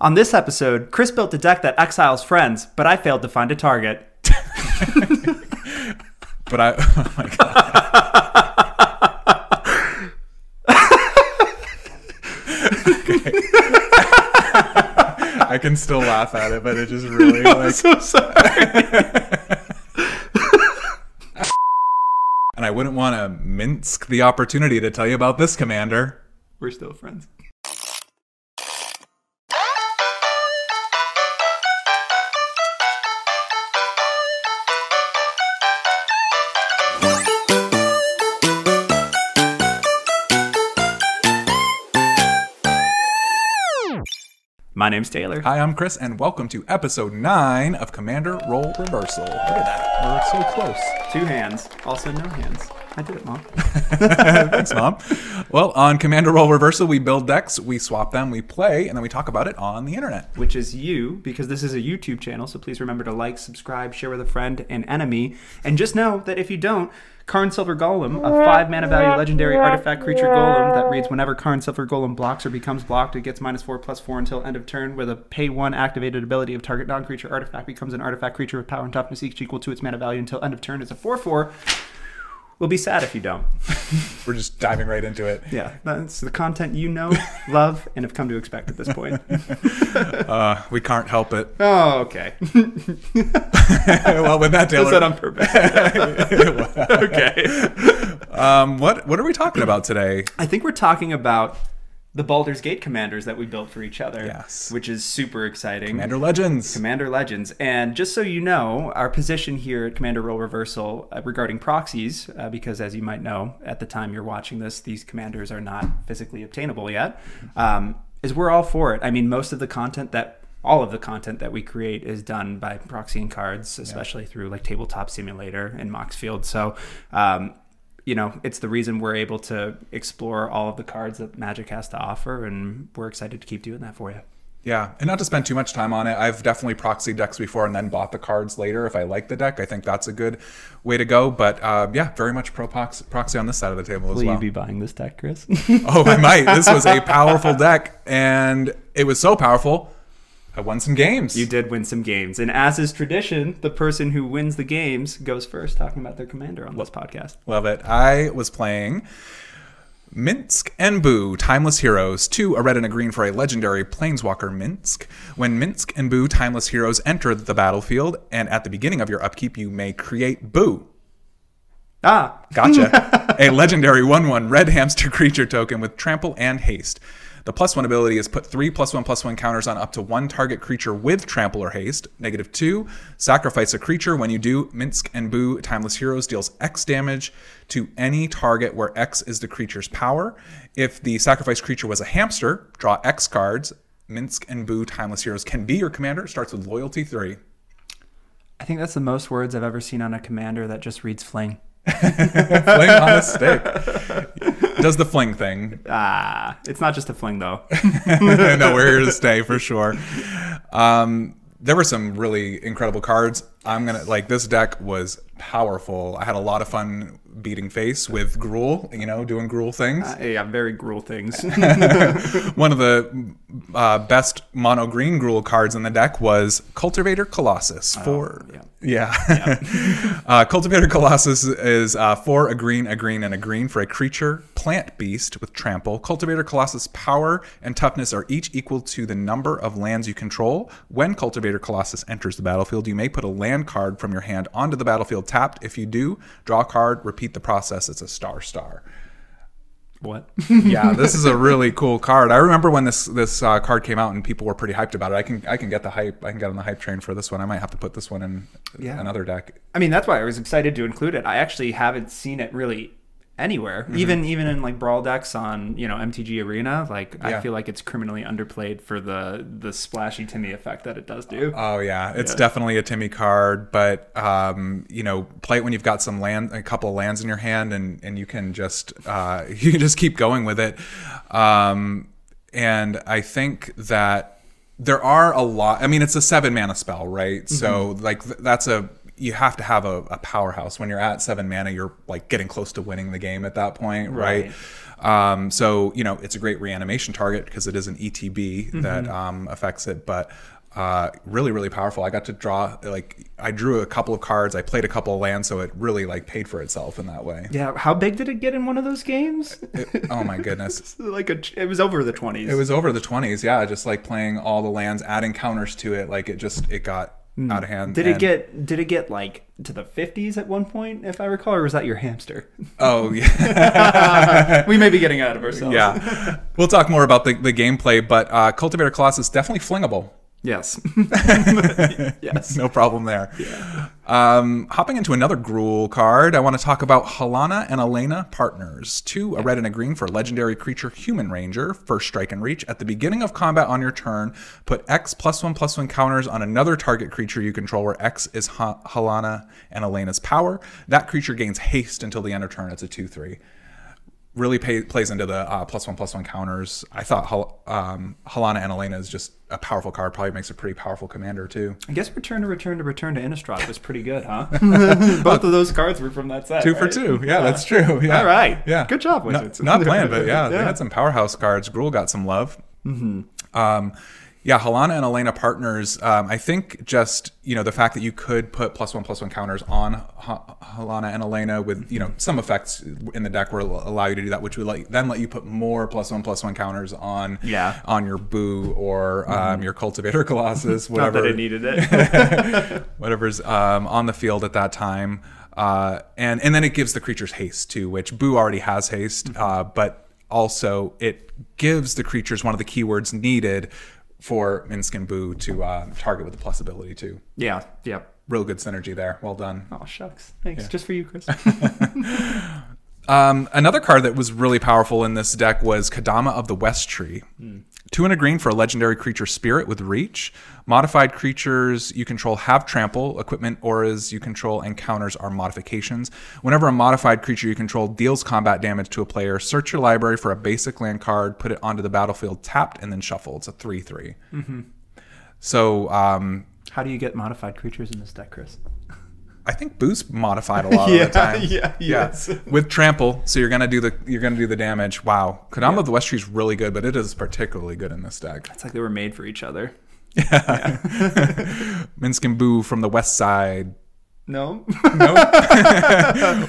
On this episode, Chris built a deck that exiles friends, but I failed to find a target. But I, oh my god. I can still laugh at it, but it just really like. so sorry. And I wouldn't want to mince the opportunity to tell you about this commander. We're still friends. My name's Taylor. Hi, I'm Chris, and welcome to episode nine of Commander Role Reversal. Look at that, we're so close. Two hands, also no hands. I did it, Mom. Thanks, Mom. Well, on Commander Role Reversal, we build decks, we swap them, we play, and then we talk about it on the internet. which is you, because this is a YouTube channel. So please remember to like, subscribe, share with a friend and enemy. And just know that if you don't, Karn Silver Golem, a five mana value legendary artifact creature golem that reads whenever Karn Silver Golem blocks or becomes blocked, it gets minus four plus four until end of turn, where the pay one activated ability of target non creature artifact becomes an artifact creature with power and toughness each equal to its mana value until end of turn. It's a 4 4. We'll be sad if you don't. We're just diving right into it. Yeah, that's the content you know, love, and have come to expect at this point. Uh, we can't help it. Oh, okay. well, with that, Taylor. that on purpose. okay. um, what what are we talking about today? I think we're talking about the Baldur's Gate commanders that we built for each other. Yes. Which is super exciting. Commander Legends. Commander Legends. And just so you know, our position here at Commander Role Reversal uh, regarding proxies, uh, because as you might know, at the time you're watching this, these commanders are not physically obtainable yet, um, is we're all for it. I mean, most of the content that all of the content that we create is done by proxying cards, especially through like Tabletop Simulator and Moxfield. So, um, you know, it's the reason we're able to explore all of the cards that Magic has to offer, and we're excited to keep doing that for you. Yeah, and not to spend too much time on it. I've definitely proxied decks before and then bought the cards later if I like the deck. I think that's a good way to go. But uh, yeah, very much pro prox- proxy on this side of the table as well. Will you be buying this deck, Chris? oh, I might. This was a powerful deck, and it was so powerful. I won some games. You did win some games. And as is tradition, the person who wins the games goes first talking about their commander on this podcast. Love it. I was playing Minsc and Boo, Timeless Heroes, two a red and a green for a legendary Planeswalker Minsc. When Minsc and Boo, Timeless Heroes enter the battlefield, and at the beginning of your upkeep, you may create Boo. Ah, Gotcha. a legendary 1 1 red hamster creature token with trample and haste. The plus one ability is put three plus one plus one counters on up to one target creature with trample or haste. Negative two, sacrifice a creature. When you do, Minsc and Boo Timeless Heroes deals X damage to any target where X is the creature's power. If the sacrifice creature was a hamster, draw X cards. Minsc and Boo Timeless Heroes can be your commander. Starts with loyalty three. I think that's the most words I've ever seen on a commander that just reads fling. Fling on a stick. Does the fling thing. Ah, it's not just a fling though. no, we're here to stay for sure. Um, there were some really incredible cards. I'm gonna like this deck was powerful. I had a lot of fun beating face with Gruul, you know, doing Gruul things. yeah, very Gruul things. One of the uh, best mono green Gruul cards in the deck was Cultivator Colossus for yeah. yeah. uh, Cultivator Colossus is uh, four a green, a green, and a green for a creature plant beast with trample. Cultivator Colossus power and toughness are each equal to the number of lands you control. When Cultivator Colossus enters the battlefield, you may put a land card from your hand onto the battlefield tapped. If you do, draw a card, repeat the process. It's a star star. what? Yeah, this is a really cool card. I remember when this this uh, card came out and people were pretty hyped about it. I can I can get the hype. I can get on the hype train for this one. I might have to put this one in Yeah. another deck. I mean, that's why I was excited to include it. I actually haven't seen it really anywhere, even even in like brawl decks on you know MTG Arena. Like Yeah. I feel like it's criminally underplayed for the the splashy Timmy effect that it does do. Oh yeah, it's Yeah. definitely a Timmy card, but um, you know, play it when you've got some land, a couple of lands in your hand, and and you can just uh, you can just keep going with it. Um, and I think that there are a lot. I mean, it's a seven mana spell, right? So like th- that's a you have to have a, a powerhouse. When you're at seven mana, you're like getting close to winning the game at that point, right? Um, so you know it's a great reanimation target because it is an ETB that um, affects it, but. Uh, really, really powerful. I got to draw like I drew a couple of cards. I played a couple of lands, so it really like paid for itself in that way. Yeah, how big did it get in one of those games? It- oh my goodness, like a, it was over the twenties. It was over the twenties, yeah. Just like playing all the lands, adding counters to it. Like it just it got out of hand. Did it get did it get like to the fifties at one point, if I recall, or was that your hamster? Oh yeah, we may be getting out of ourselves. yeah. We'll talk more about the, the gameplay, but uh, Cultivator Colossus is definitely flingable. Yes. yes. No problem there. Um, hopping into another Gruul card, I want to talk about Halana and Elena Partners. Two, a red and a green for legendary creature Human Ranger, first strike and reach. At the beginning of combat on your turn, put X plus one plus one counters on another target creature you control where X is ha- Halana and Elena's power. That creature gains haste until the end of turn. It's a 2 3 really pay, plays into the uh, plus one plus one counters. I thought um, Halana and Elena is just a powerful card. Probably makes a pretty powerful commander too. I guess return to return to return to Innistrad was pretty good, huh? Both of those cards were from that set. Two for two. Yeah, that's true. Yeah. All right. Yeah. Good job, Not, Wizards. not planned, but yeah, they had some powerhouse cards. Gruul got some love. Mm-hmm. Um, yeah, Halana and Elena partners. Um, I think just you know the fact that you could put plus one plus one counters on ha- Halana and Elena with you know some effects in the deck will allow you to do that, which would like then let you put more plus one plus one counters on Yeah. on your Boo or um, your Cultivator Colossus, Not whatever that it needed it. whatever's um, on the field at that time. Uh, and and then it gives the creatures haste too, which Boo already has haste, uh, but also it gives the creatures one of the keywords needed for Minsc and Boo to uh, target with the plus ability too. yeah. Yeah. Real good synergy there. Well done. Oh shucks. Thanks. Just for you, Chris. Um, another card that was really powerful in this deck was Kodama of the West Tree. Two and a green for a legendary creature spirit with reach. Modified creatures you control have trample. Equipment, auras you control, and counters are modifications. Whenever a modified creature you control deals combat damage to a player, search your library for a basic land card, put it onto the battlefield tapped, and then shuffle. It's a 3 3. So um, How do you get modified creatures in this deck, Chris? I think Boo's modified a lot Yeah, of the time. yeah, yes. With trample, so you're gonna do the you're gonna do the damage. Wow, Kodama of the West Tree is really good, but it is particularly good in this deck. It's like they were made for each other. Yeah. Minsc and Boo from the west side. No. No.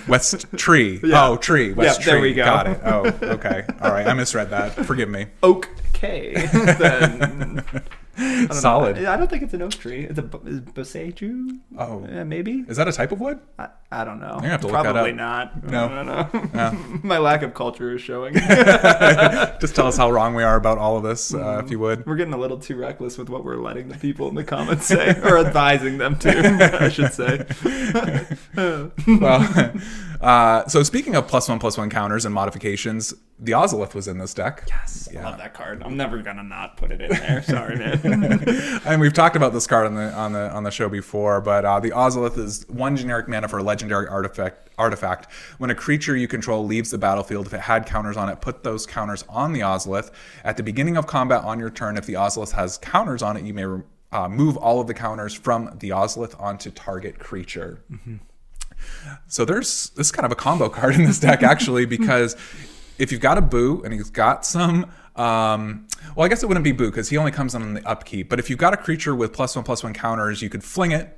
West Tree. Yeah. Oh, tree. West Yeah, Tree. there we go. Got it. Oh, okay. All right. I misread that. Forgive me. Oak K. Then- I don't know. Solid. I don't think it's an oak tree. It's a b- is Boseiju? Oh. Yeah, maybe. Is that a type of wood? I, I don't know. gonna have to look that Probably up. not. No. I don't. My lack of culture is showing. Just tell us how wrong we are about all of this, uh, if you would. we're getting a little too reckless with what we're letting the people in the comments say, or advising them to, I should say. Well, uh, so speaking of plus one plus one counters and modifications, the Ozolith was in this deck. Yes, I love that card. I'm never gonna not put it in there. Sorry, man. and we've talked about this card on the on the on the show before, but uh, the Ozolith is one generic mana for a legendary artifact. Artifact. When a creature you control leaves the battlefield, if it had counters on it, put those counters on the Ozolith. At the beginning of combat on your turn, if the Ozolith has counters on it, you may uh, move all of the counters from the Ozolith onto target creature. So there's this is kind of a combo card in this deck actually because if you've got a Boo and he's got some, um, well, I guess it wouldn't be Boo because he only comes on the upkeep. But if you've got a creature with plus one plus one counters, you could fling it.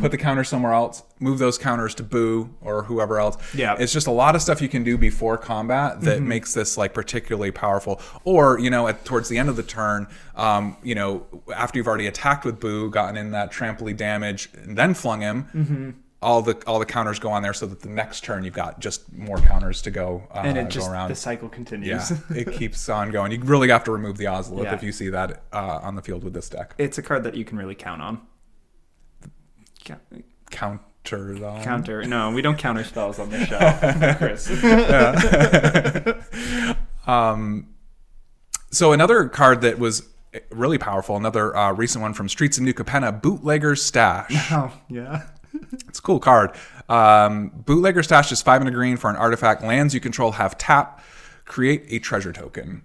Put the counter somewhere else, move those counters to Boo or whoever else. Yeah. It's just a lot of stuff you can do before combat that makes this like particularly powerful. Or, you know, at towards the end of the turn, um, you know, after you've already attacked with Boo, gotten in that trampoline damage, and then flung him, all the all the counters go on there so that the next turn you've got just more counters to go uh, and it just around. the cycle continues. yeah, it keeps on going. You really have to remove the Ozolith Yeah. if you see that uh, on the field with this deck. It's a card that you can really count on. Ca- Counter though. Counter. No, we don't counter spells on this show, Chris. Um, so another card that was really powerful, another uh, recent one from Streets of New Capenna, Bootlegger's Stash. oh, yeah. It's a cool card. Um, Bootlegger Stash is five and a green for an artifact. Lands you control have tap. Create a treasure token.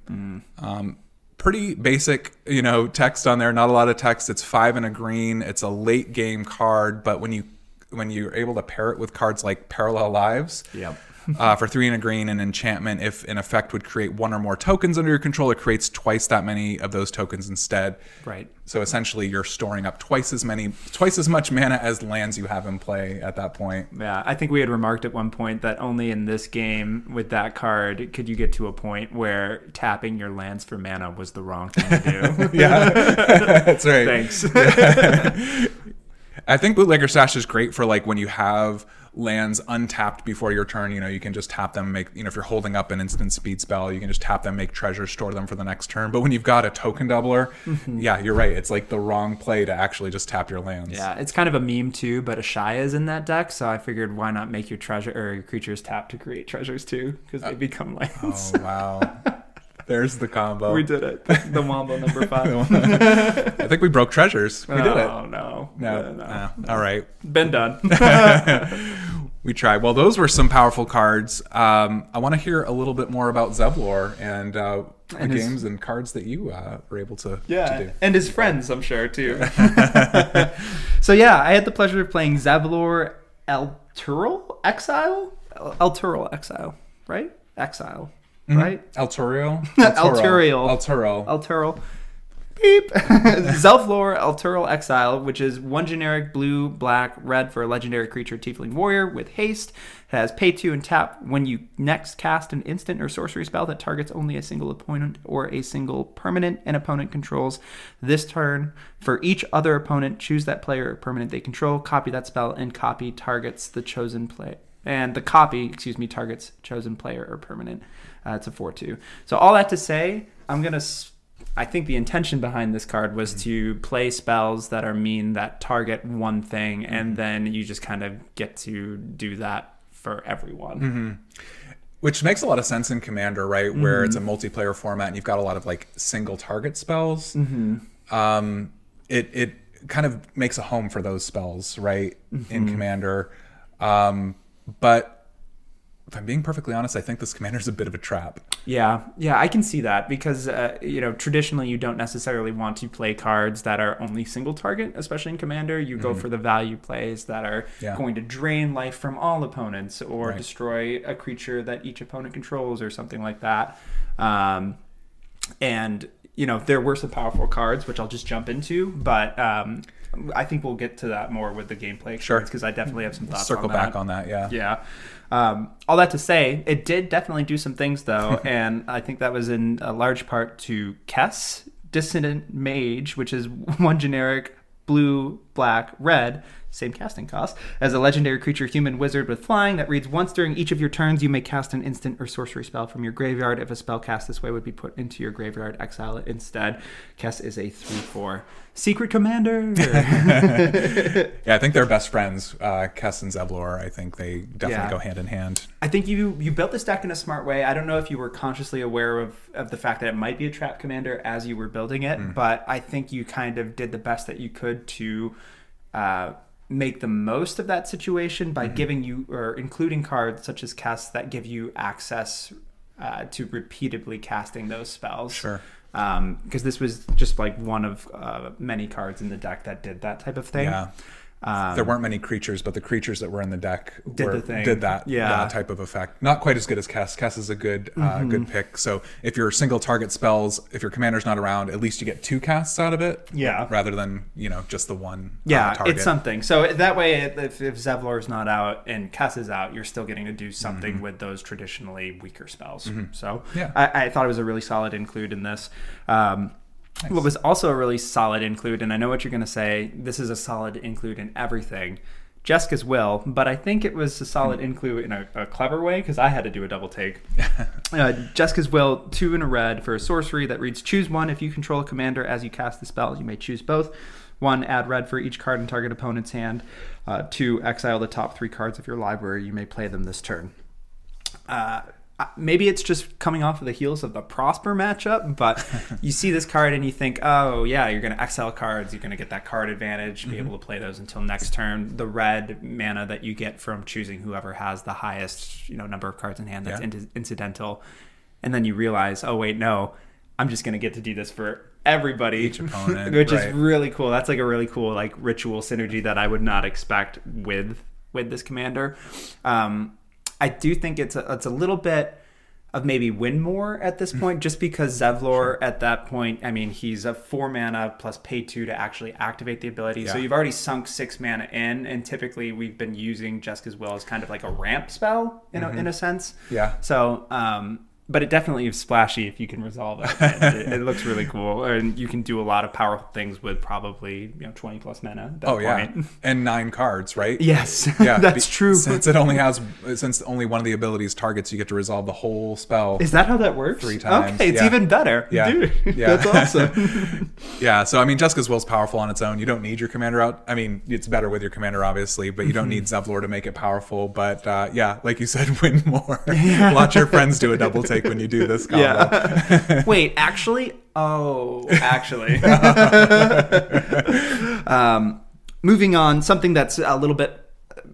Um, pretty basic, you know, text on there. Not a lot of text. It's five and a green. It's a late game card, but when you when you're able to pair it with cards like Parallel Lives. Yep. Uh, for three and a green, an enchantment, if an effect would create one or more tokens under your control, it creates twice that many of those tokens instead. Right. So essentially, you're storing up twice as many, twice as much mana as lands you have in play at that point. Yeah, I think we had remarked at one point that only in this game with that card could you get to a point where tapping your lands for mana was the wrong thing to do. Yeah, that's right. Thanks. I think bootlegger stash is great for like when you have lands untapped before your turn. You know, you can just tap them, make you know if you're holding up an instant speed spell, you can just tap them, make treasures, store them for the next turn. But when you've got a token doubler, mm-hmm. yeah, you're right. It's like the wrong play to actually just tap your lands. Yeah, it's kind of a meme too, but Ashaya is in that deck, so I figured why not make your treasure or your creatures tap to create treasures too, because uh, they become oh, lands. Oh wow. There's the combo. we did it. The Wombo number five. I think we broke treasures. We did it. Oh no. No, no. no. All right. Been done. We tried. Well, those were some powerful cards. Um, I want to hear a little bit more about Zevlor and, uh, And the his- games and cards that you uh, were able to, to Yeah, do. and his friends, I'm sure too. so yeah, I had the pleasure of playing Zavlor El Tural Exile, El El Exile, right? Exile, Mm-hmm. right? El Turiel? El Turiel. El Turo. El Tural. Beep. Zelflor El Exile, which is one generic blue, black, red for a legendary creature Tiefling Warrior with haste. It has pay two and tap when you next cast an instant or sorcery spell that targets only a single opponent or a single permanent an opponent controls. This turn, for each other opponent, choose that player or permanent they control, copy that spell, and copy targets the chosen play. And the copy, excuse me, targets chosen player or permanent. Uh, it's a 4 2. So, all that to say, I'm going to. I think the intention behind this card was to play spells that are mean that target one thing, and then you just kind of get to do that for everyone. Which makes a lot of sense in Commander, right? Where it's a Mm-hmm. multiplayer format and you've got a lot of like single target spells. Mm-hmm. Um, it it kind of makes a home for those spells, right? Mm-hmm. In Commander, um, but if I'm being perfectly honest, I think this Commander's a bit of a trap. Yeah, yeah, I can see that because uh, you know traditionally you don't necessarily want to play cards that are only single target, especially in Commander. You go for the value plays that are Mm-hmm. Yeah. going to drain life from all opponents or Right. destroy a creature that each opponent controls or something like that. Um, and you know there were some powerful cards which I'll just jump into, but um, I think we'll get to that more with the gameplay Sure. because I definitely have some thoughts. Circle on that. back on that, yeah. Yeah. Um, all that to say, it did definitely do some things though, and I think that was in a large part to Kess, Dissident Mage, which is one generic blue, black, red, same casting cost, as a legendary creature human wizard with flying that reads once during each of your turns, you may cast an instant or sorcery spell from your graveyard. If a spell cast this way would be put into your graveyard, exile it instead. Kess is a 3 4 secret commander. Yeah, I think they're best friends. Uh, Kess and Zevlor, I think they definitely Yeah. go hand in hand. I think you you built this deck in a smart way. I don't know if you were consciously aware of, of the fact that it might be a trap commander as you were building it, but I think you kind of did the best that you could to uh, make the most of that situation by giving you or including cards such as Kess that give you access uh, to repeatedly casting those spells. Sure. Because this was just like one of uh, many cards in the deck that did that type of thing. Yeah. Um, there weren't many creatures, but the creatures that were in the deck Did were, the did that, Yeah. that type of effect. Not quite as good as Kess. Kess is a good uh, Mm-hmm. good pick. So if your single target spells, if your commander's not around, at least you get two casts out of it. Yeah. Rather than you know just the one. Yeah, uh, it's something. So that way, if, if Zevlor's not out and Kess is out, you're still getting to do something with those traditionally weaker spells. So Yeah. I, I thought it was a really solid include in this. Um, What was also a really solid include, and I know what you're going to say, this is a solid include in everything. Jeska's will, but I think it was a solid include in a, a clever way because I had to do a double take. Uh, Jeska's Will, two in a red for a sorcery that reads Choose one. If you control a commander as you cast the spell, you may choose both. One, add red for each card in target opponent's hand. Uh, two, exile the top three cards of your library. You may play them this turn. Uh, maybe it's just coming off of the heels of the Prosper matchup, but you see this card and you think, oh, yeah, you're going to exile cards. You're going to get that card advantage, be able to play those until next turn. The red mana that you get from choosing whoever has the highest you know number of cards in hand that's Yeah. in- incidental. And then you realize, oh, wait, no. I'm just gonna get to do this for everybody, Each opponent, which right. is really cool. That's like a really cool like ritual synergy that I would not expect with with this commander. Um, I do think it's a, it's a little bit of maybe win more at Mm. this point, just because Zevlor at that point, I mean, he's a four mana plus pay two to actually activate the ability. So you've already sunk six mana in, and typically we've been using Jeska's Will as kind of like a ramp spell in a, in a sense. Mm-hmm. Yeah. So, um, but it definitely is splashy if you can resolve it. it. It looks really cool, and you can do a lot of powerful things with probably you know twenty plus mana. At that Oh yeah, point. and nine cards, right? Yes, Yeah, that's be- true. Since it only has, since only one of the abilities targets, you get to resolve the whole spell. Is that how that works? Three times, Okay, it's yeah. even better. Yeah, Dude, yeah. that's awesome. Yeah, so I mean, Jeska's Will's powerful on its own. You don't need your commander out. I mean, it's better with your commander, obviously, but you don't need Mm-hmm. Zevlor to make it powerful. But uh, yeah, like you said, win more. Watch your friends do a double take when you do this combo. yeah. Wait, actually, oh, actually. um, moving on, something that's a little bit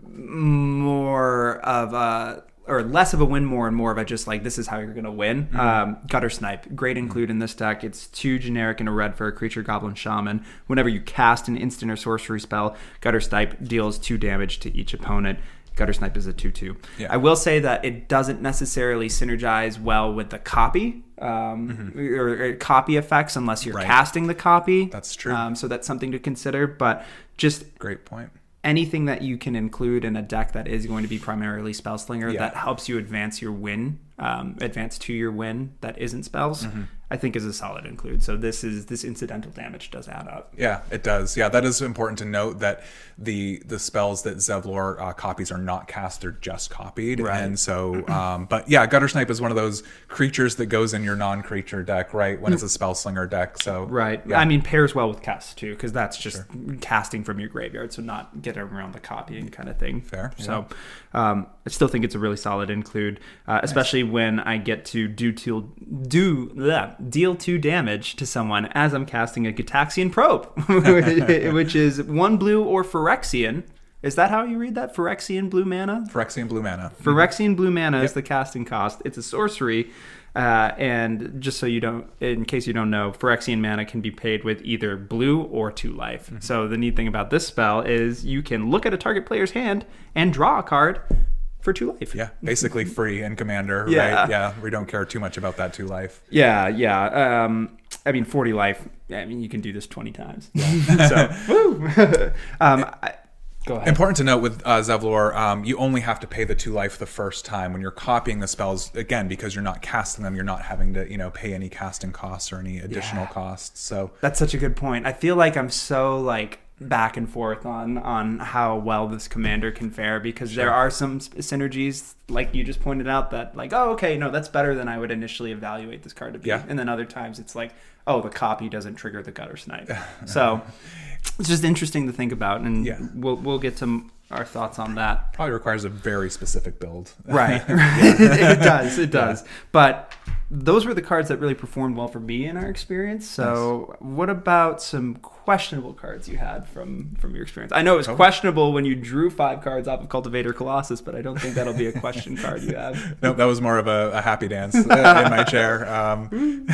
more of a or less of a win more and more of a just like this is how you're gonna win. Um, Gutter Snipe, great include in this deck. It's two generic and a red for a creature, Goblin Shaman. Whenever you cast an instant or sorcery spell, Gutter Snipe deals two damage to each opponent. Gutter Snipe is a 2 2. Yeah. I will say that it doesn't necessarily synergize well with the copy um, or, or copy effects unless you're Right. casting the copy. That's true. Um, so that's something to consider. But just Great point. anything that you can include in a deck that is going to be primarily spell slinger Yeah. that helps you advance your win, um, advance to your win that isn't spells, Mm-hmm. I think is a solid include. So this is this incidental damage does add up. Yeah, it does. Yeah, that is important to note that the the spells that Zevlor uh, copies are not cast; they're just copied. Right. And so, um, but yeah, Gutter Snipe is one of those creatures that goes in your non-creature deck, right? When it's a spell slinger deck. So Right. Yeah. I mean, pairs well with Kess too, because that's just casting from your graveyard, so not getting around the copying kind of thing. Fair, So, um, I still think it's a really solid include, uh, especially when I get to do to do bleh, deal two damage to someone as I'm casting a Gitaxian Probe, which is one blue or Phyrexian. Is that how you read that? Phyrexian blue mana. Phyrexian blue mana. Phyrexian blue mana is the casting cost. It's a sorcery. Uh, and just so you don't, in case you don't know, Phyrexian mana can be paid with either blue or two life. Mm-hmm. So the neat thing about this spell is you can look at a target player's hand and draw a card for two life. Yeah, basically free in Commander, Yeah. right? Yeah, we don't care too much about that two life. Yeah, yeah. Um, I mean, 40 life, I mean, you can do this 20 times. so, woo! um, I, go ahead. Important to note with uh, Zevlor, um, you only have to pay the two life the first time when you're copying the spells. Again, because you're not casting them, you're not having to, you know, pay any casting costs or any additional Yeah. costs. So That's such a good point. I feel like I'm so like back and forth on on how well this commander can fare because there are some synergies like you just pointed out that like oh okay no that's better than I would initially evaluate this card to be Yeah. and then other times it's like oh the copy doesn't trigger the gutter snipe so it's just interesting to think about and Yeah. we'll we'll get to our thoughts on that probably requires a very specific build. Right. it, does. It does. But those were the cards that really performed well for me in our experience. So, what about some questionable cards you had from from your experience? I know it was questionable when you drew five cards off of Cultivator Colossus, but I don't think that'll be a question card you have. Nope, that was more of a, a happy dance uh, in my chair. Um,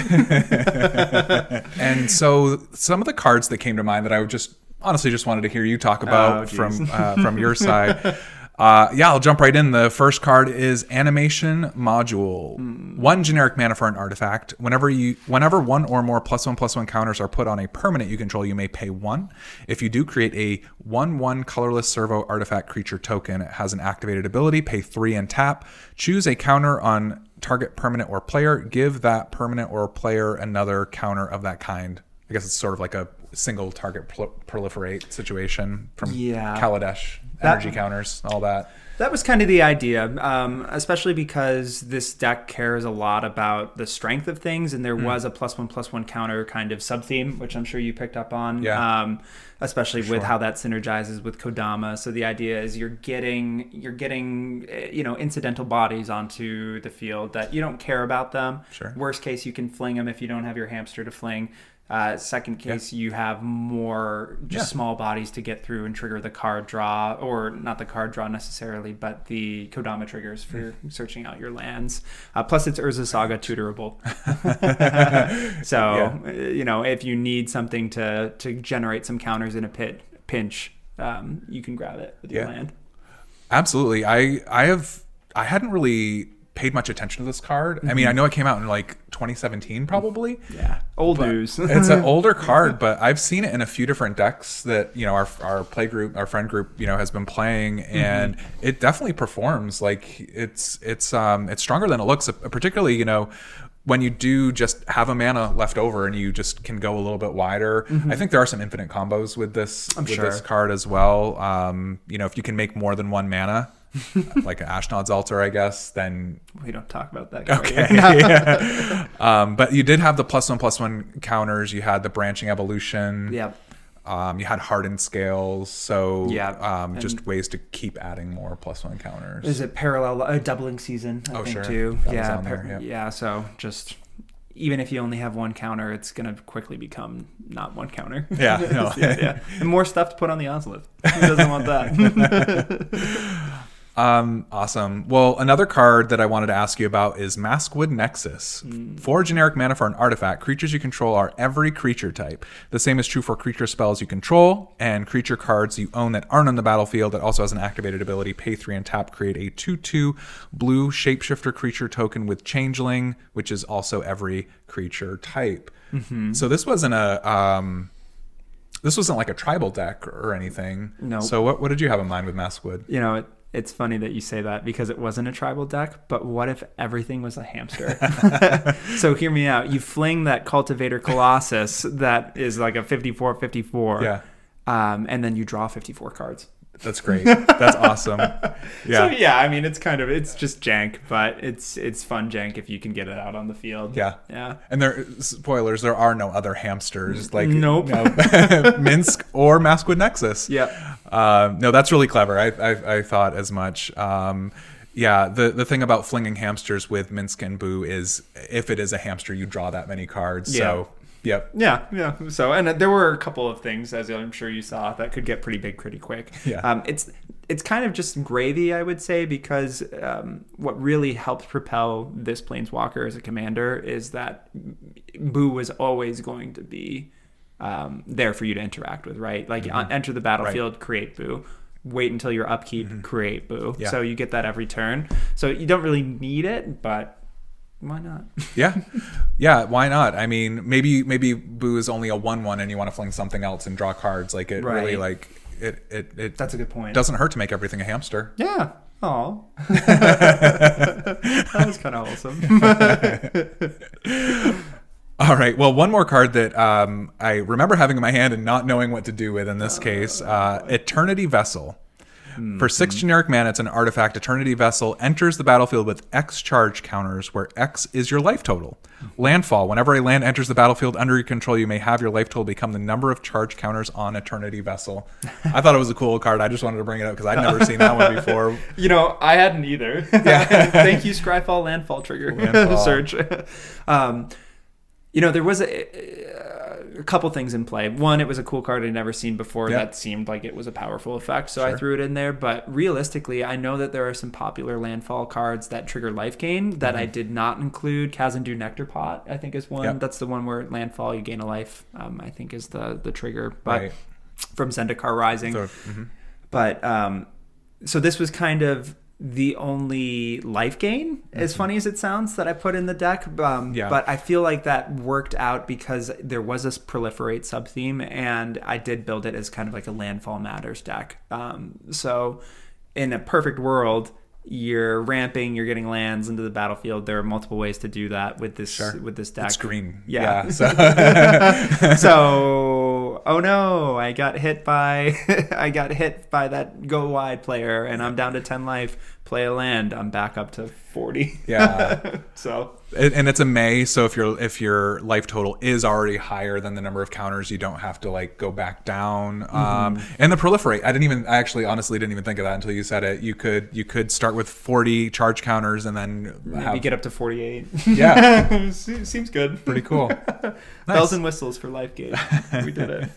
and so, some of the cards that came to mind that I would just honestly just wanted to hear you talk about Oh, from uh, from your side. Uh, yeah, I'll jump right in. The first card is Animation Module. Hmm. One generic mana for an artifact. Whenever you, whenever one or more plus one plus one counters are put on a permanent you control, you may pay one. If you do create a one-one colorless servo artifact creature token, it has an activated ability. Pay three and tap. Choose a counter on target permanent or player. Give that permanent or player another counter of that kind. I guess it's sort of like a single target proliferate situation from Yeah. Kaladesh That- energy counters, all that. That was kind of the idea, um, especially because this deck cares a lot about the strength of things, and there Hmm. was a plus one plus one counter kind of sub theme, which I'm sure you picked up on. Yeah. Um, especially with how that synergizes with Kodama. So the idea is you're getting you're getting eh, you know incidental bodies onto the field that you don't care about them. Sure. Worst case, you can fling them if you don't have your hamster to fling. Uh, second case, you have more just Yeah. small bodies to get through and trigger the card draw, or not the card draw necessarily, but the Kodama triggers for searching out your lands. Uh, plus, it's Urza Saga tutorable. so, uh, you know, if you need something to, to generate some counters in a pit pinch, um, you can grab it with your Yeah. land. Absolutely. I I have I hadn't really paid much attention to this card. I mean, I know it came out in like 2017 probably. Yeah. Old news. it's an older card, but I've seen it in a few different decks that you know our our play group, our friend group, you know, has been playing, and it definitely performs. Like it's it's um it's stronger than it looks. Particularly, you know, when you do just have a mana left over and you just can go a little bit wider. I think there are some infinite combos with this with sure. this card as well. Um, you know, if you can make more than one mana. like an Ashnod's altar, I guess. Then we don't talk about that. guy Okay. yeah. um, but you did have the plus one plus one counters. You had the branching evolution. yeah. Um, you had hardened scales. So Yeah, um, just ways to keep adding more plus one counters. Is it parallel uh, doubling season? I Oh, think sure. too. That yeah, on there, yeah. So just even if you only have one counter, it's gonna quickly become not one counter. Yeah, no. yeah, yeah. And more stuff to put on the Ozolith. Who doesn't want that? Um, awesome. Well, another card that I wanted to ask you about is Maskwood Nexus. Four generic mana for an artifact. Creatures you control are every creature type. The same is true for creature spells you control and creature cards you own that aren't on the battlefield. That also has an activated ability. Pay three and tap. Create a two-two blue shapeshifter creature token with Changeling, which is also every creature type. So this wasn't a um, this wasn't like a tribal deck or anything. No. So what what did you have in mind with Maskwood? you know, it, it's funny that you say that because it wasn't a tribal deck, but what if everything was a hamster? so hear me out. You fling that cultivator colossus that is like a 54 54. Yeah. Um, and then you draw 54 cards. That's great. That's awesome. Yeah. So Yeah. yeah, I mean it's kind of it's just jank, but it's it's fun jank if you can get it out on the field. Yeah. Yeah. And there, spoilers, there are no other hamsters like Nope. no, Minsc or Maskwood Nexus. Yep. Um, no, that's really clever. I, I, I thought as much. Um, yeah, the, the thing about flinging hamsters with Minsc and Boo is if it is a hamster, you draw that many cards. So, yep. Yeah, yeah. So, and there were a couple of things, as I'm sure you saw, that could get pretty big pretty quick. Yeah. Um, it's it's kind of just gravy, I would say, because um, what really helped propel this planeswalker as a commander is that Boo was always going to be um, there for you to interact with, right? Like uh, enter the battlefield, create Boo. Wait until your upkeep, create Boo. Yeah. So you get that every turn. So you don't really need it, but why not? Yeah. Yeah, why not? I mean, maybe maybe Boo is only a one one and you want to fling something else and draw cards. Like it really like it it, it That's a good point. doesn't hurt to make everything a hamster. Yeah. Oh, that was kind of wholesome. All right. Well, one more card that um, I remember having in my hand and not knowing what to do with in this case uh, Eternity Vessel. For six generic mana, it's an artifact. Eternity Vessel enters the battlefield with X charge counters, where X is your life total. Landfall. Whenever a land enters the battlefield under your control, you may have your life total become the number of charge counters on Eternity Vessel. I thought it was a cool card. I just wanted to bring it up because I'd never seen that one before. You know, I hadn't either. Yeah. Thank you, Scryfall Landfall Trigger Landfall. search. um, you know, there was a, a couple things in play. One, it was a cool card I'd never seen before Yeah. that seemed like it was a powerful effect, so I threw it in there. But realistically, I know that there are some popular landfall cards that trigger life gain that I did not include. Kazandu Nectar Pot, I think, is one. Mm-hmm. Yep. That's the one where landfall you gain a life. Um, I think is the the trigger, but Right. from Zendikar Rising. So, mhm. But um, so this was kind of the only life gain, as funny as it sounds, that I put in the deck. Um, Mm-hmm. Yeah. But I feel like that worked out because there was this proliferate sub theme, and I did build it as kind of like a landfall matters deck. Um, so in a perfect world. You're ramping, you're getting lands into the battlefield. There are multiple ways to do that with this Sure. with this deck. It's green. Yeah. so so oh no i got hit by i got hit by that go wide player and i'm down to 10 life play a land, I'm back up to 40. Yeah. so And it's a May, so if your if your life total is already higher than the number of counters, you don't have to like go back down. Um, and the proliferate, I didn't even, I actually honestly didn't even think of that until you said it. You could you could start with forty charge counters and then maybe have, get up to 48. yeah, Seems good. pretty cool. Bells and whistles for life game. We did it.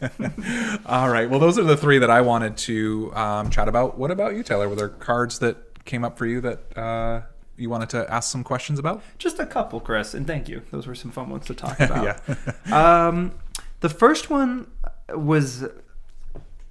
All right, well those are the three that I wanted to um, chat about. What about you, Taylor? Were there cards that came up for you that uh, you wanted to ask some questions about? Just a couple, Chris, and thank you. Those were some fun ones to talk about. yeah. Um, the first one was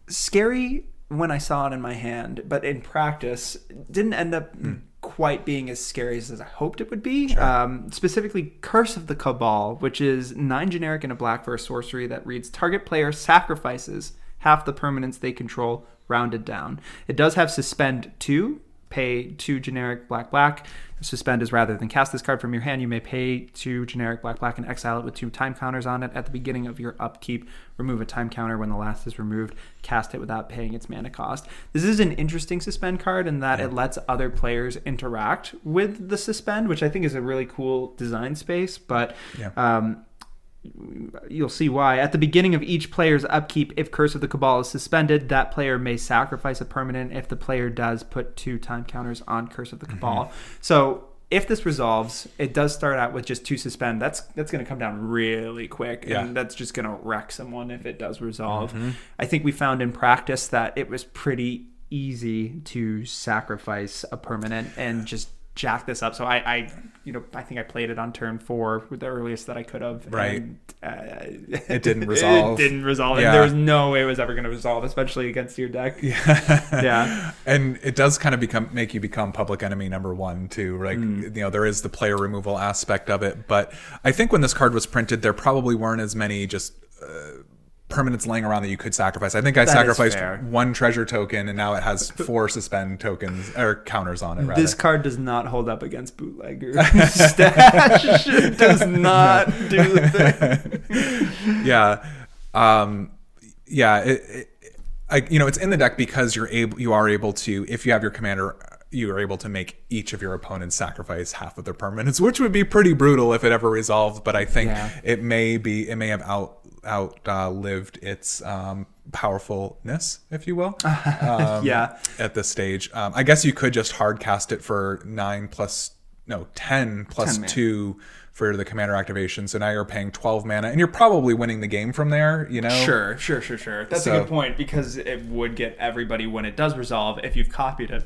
scary when I saw it in my hand, but in practice, didn't end up quite being as scary as I hoped it would be. Um, specifically, Curse of the Cabal, which is nine generic and a black for a sorcery that reads target player sacrifices half the permanents they control, rounded down. It does have suspend two, pay two generic black black. Suspend is rather than cast this card from your hand, you may pay two generic black black and exile it with two time counters on it. At the beginning of your upkeep, remove a time counter when the last is removed. Cast it without paying its mana cost. This is an interesting suspend card in that it lets other players interact with the suspend, which I think is a really cool design space. But Yeah. um, you'll see why. At the beginning of each player's upkeep, if Curse of the Cabal is suspended, that player may sacrifice a permanent if the player does put two time counters on Curse of the mm-hmm. Cabal. So if this resolves, it does start out with just two suspend. That's that's going to come down really quick, Yeah. and that's just going to wreck someone if it does resolve. Mm-hmm. I think we found in practice that it was pretty easy to sacrifice a permanent and just jack this up. So I, I you know, I think I played it on turn four with the earliest that I could have. Right. And, uh, It didn't resolve. it didn't resolve. Yeah. And there was no way it was ever going to resolve, especially against your deck. Yeah. Yeah. And it does kind of become make you become public enemy number one too. Like Hmm. you know, there is the player removal aspect of it, but I think when this card was printed, there probably weren't as many just uh, permanents laying around that you could sacrifice. I think I is sacrificed one treasure token, and now it has four suspend tokens or counters on it. Rather. This card does not hold up against bootlegger. Stash does not do the thing. yeah, um, yeah. It, it, I, you know, it's in the deck because you're able, you are able to, if you have your commander, you are able to make each of your opponents sacrifice half of their permanents, which would be pretty brutal if it ever resolved. But I think Yeah. it may be, it may have out out uh, its um, powerfulness, if you will. Um, Yeah. At this stage, um, I guess you could just hard cast it for nine plus no ten plus 10 two for the commander activation. So now you're paying twelve mana, and you're probably winning the game from there. You know, Sure, sure, sure, sure. That's So- a good point because it would get everybody when it does resolve if you've copied it.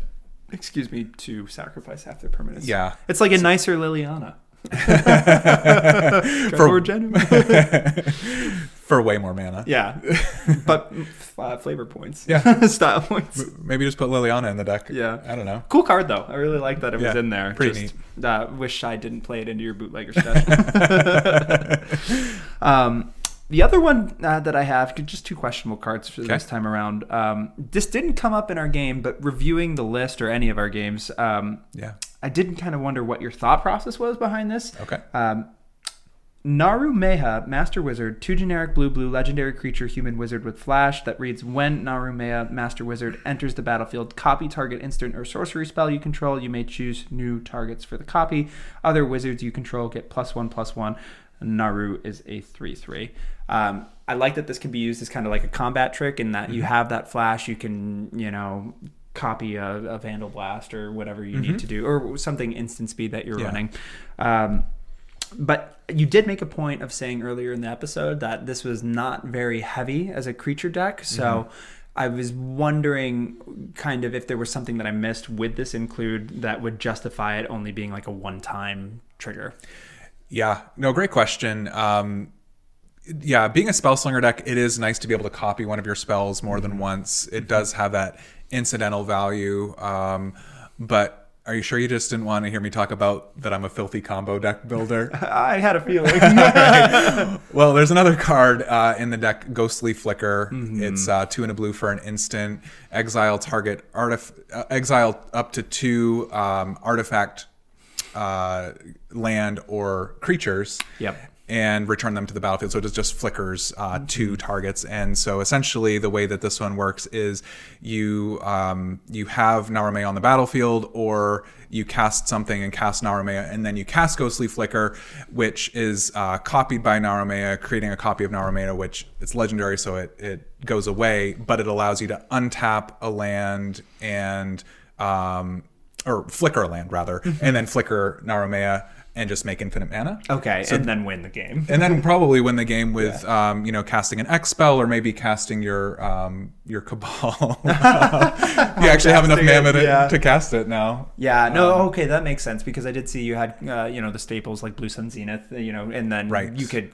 Excuse me, to sacrifice half their permanents. Yeah. it's like a nicer Liliana. For- for way more mana. yeah, but uh, flavor points. Yeah. style points. Maybe just put Liliana in the deck. Yeah. I don't know. Cool card though. I really like that it was in there. pretty Just, Uh, wish I didn't play it into your bootlegger special. um, the other one uh, that I have, just two questionable cards for this time around. Um, this didn't come up in our game, but reviewing the list or any of our games, um, Yeah. I did kind of wonder what your thought process was behind this. Okay. Um, Naru Meha, Master Wizard, two generic blue blue legendary creature human wizard with flash that reads when Naru Meha, Master Wizard, enters the battlefield, copy target instant or sorcery spell you control. You may choose new targets for the copy. Other wizards you control get plus one plus one. Naru is a 3 3. Um, I like that this can be used as kind of like a combat trick in that you have that flash, you can, you know, copy a, a Vandal Blast or whatever you need to do, or something instant speed that you're Yeah. running. Um, but you did make a point of saying earlier in the episode that this was not very heavy as a creature deck. So I was wondering kind of if there was something that I missed with this include that would justify it only being like a one time trigger. Yeah. No, great question. Um, yeah, being a spell slinger deck, it is nice to be able to copy one of your spells more than once. It does have that incidental value. Um, but are you sure you just didn't want to hear me talk about that I'm a filthy combo deck builder? I had a feeling. Well, there's another card uh, in the deck, Ghostly Flicker. It's uh, two and a blue for an instant. Exile target artif- uh, exile up to two um, artifact uh, land or creatures. Yep. And return them to the battlefield. So it just flickers uh, two targets. And so essentially, the way that this one works is you um, you have Naru Meha on the battlefield, or you cast something and cast Naru Meha, and then you cast Ghostly Flicker, which is uh, copied by Naru Meha, creating a copy of Naru Meha, which it's legendary, so it it goes away, but it allows you to untap a land and um, or flicker a land rather, and then flicker Naru Meha and just make infinite mana. Okay, and then win the game. And then probably win the game with, um, you know, casting an X spell or maybe casting your um, your Cabal. you actually have enough it, mana to, yeah. to cast it now. Yeah, no, okay, that makes sense because I did see you had, uh, you know, the staples like Blue Sun Zenith, you know, and then Right. you could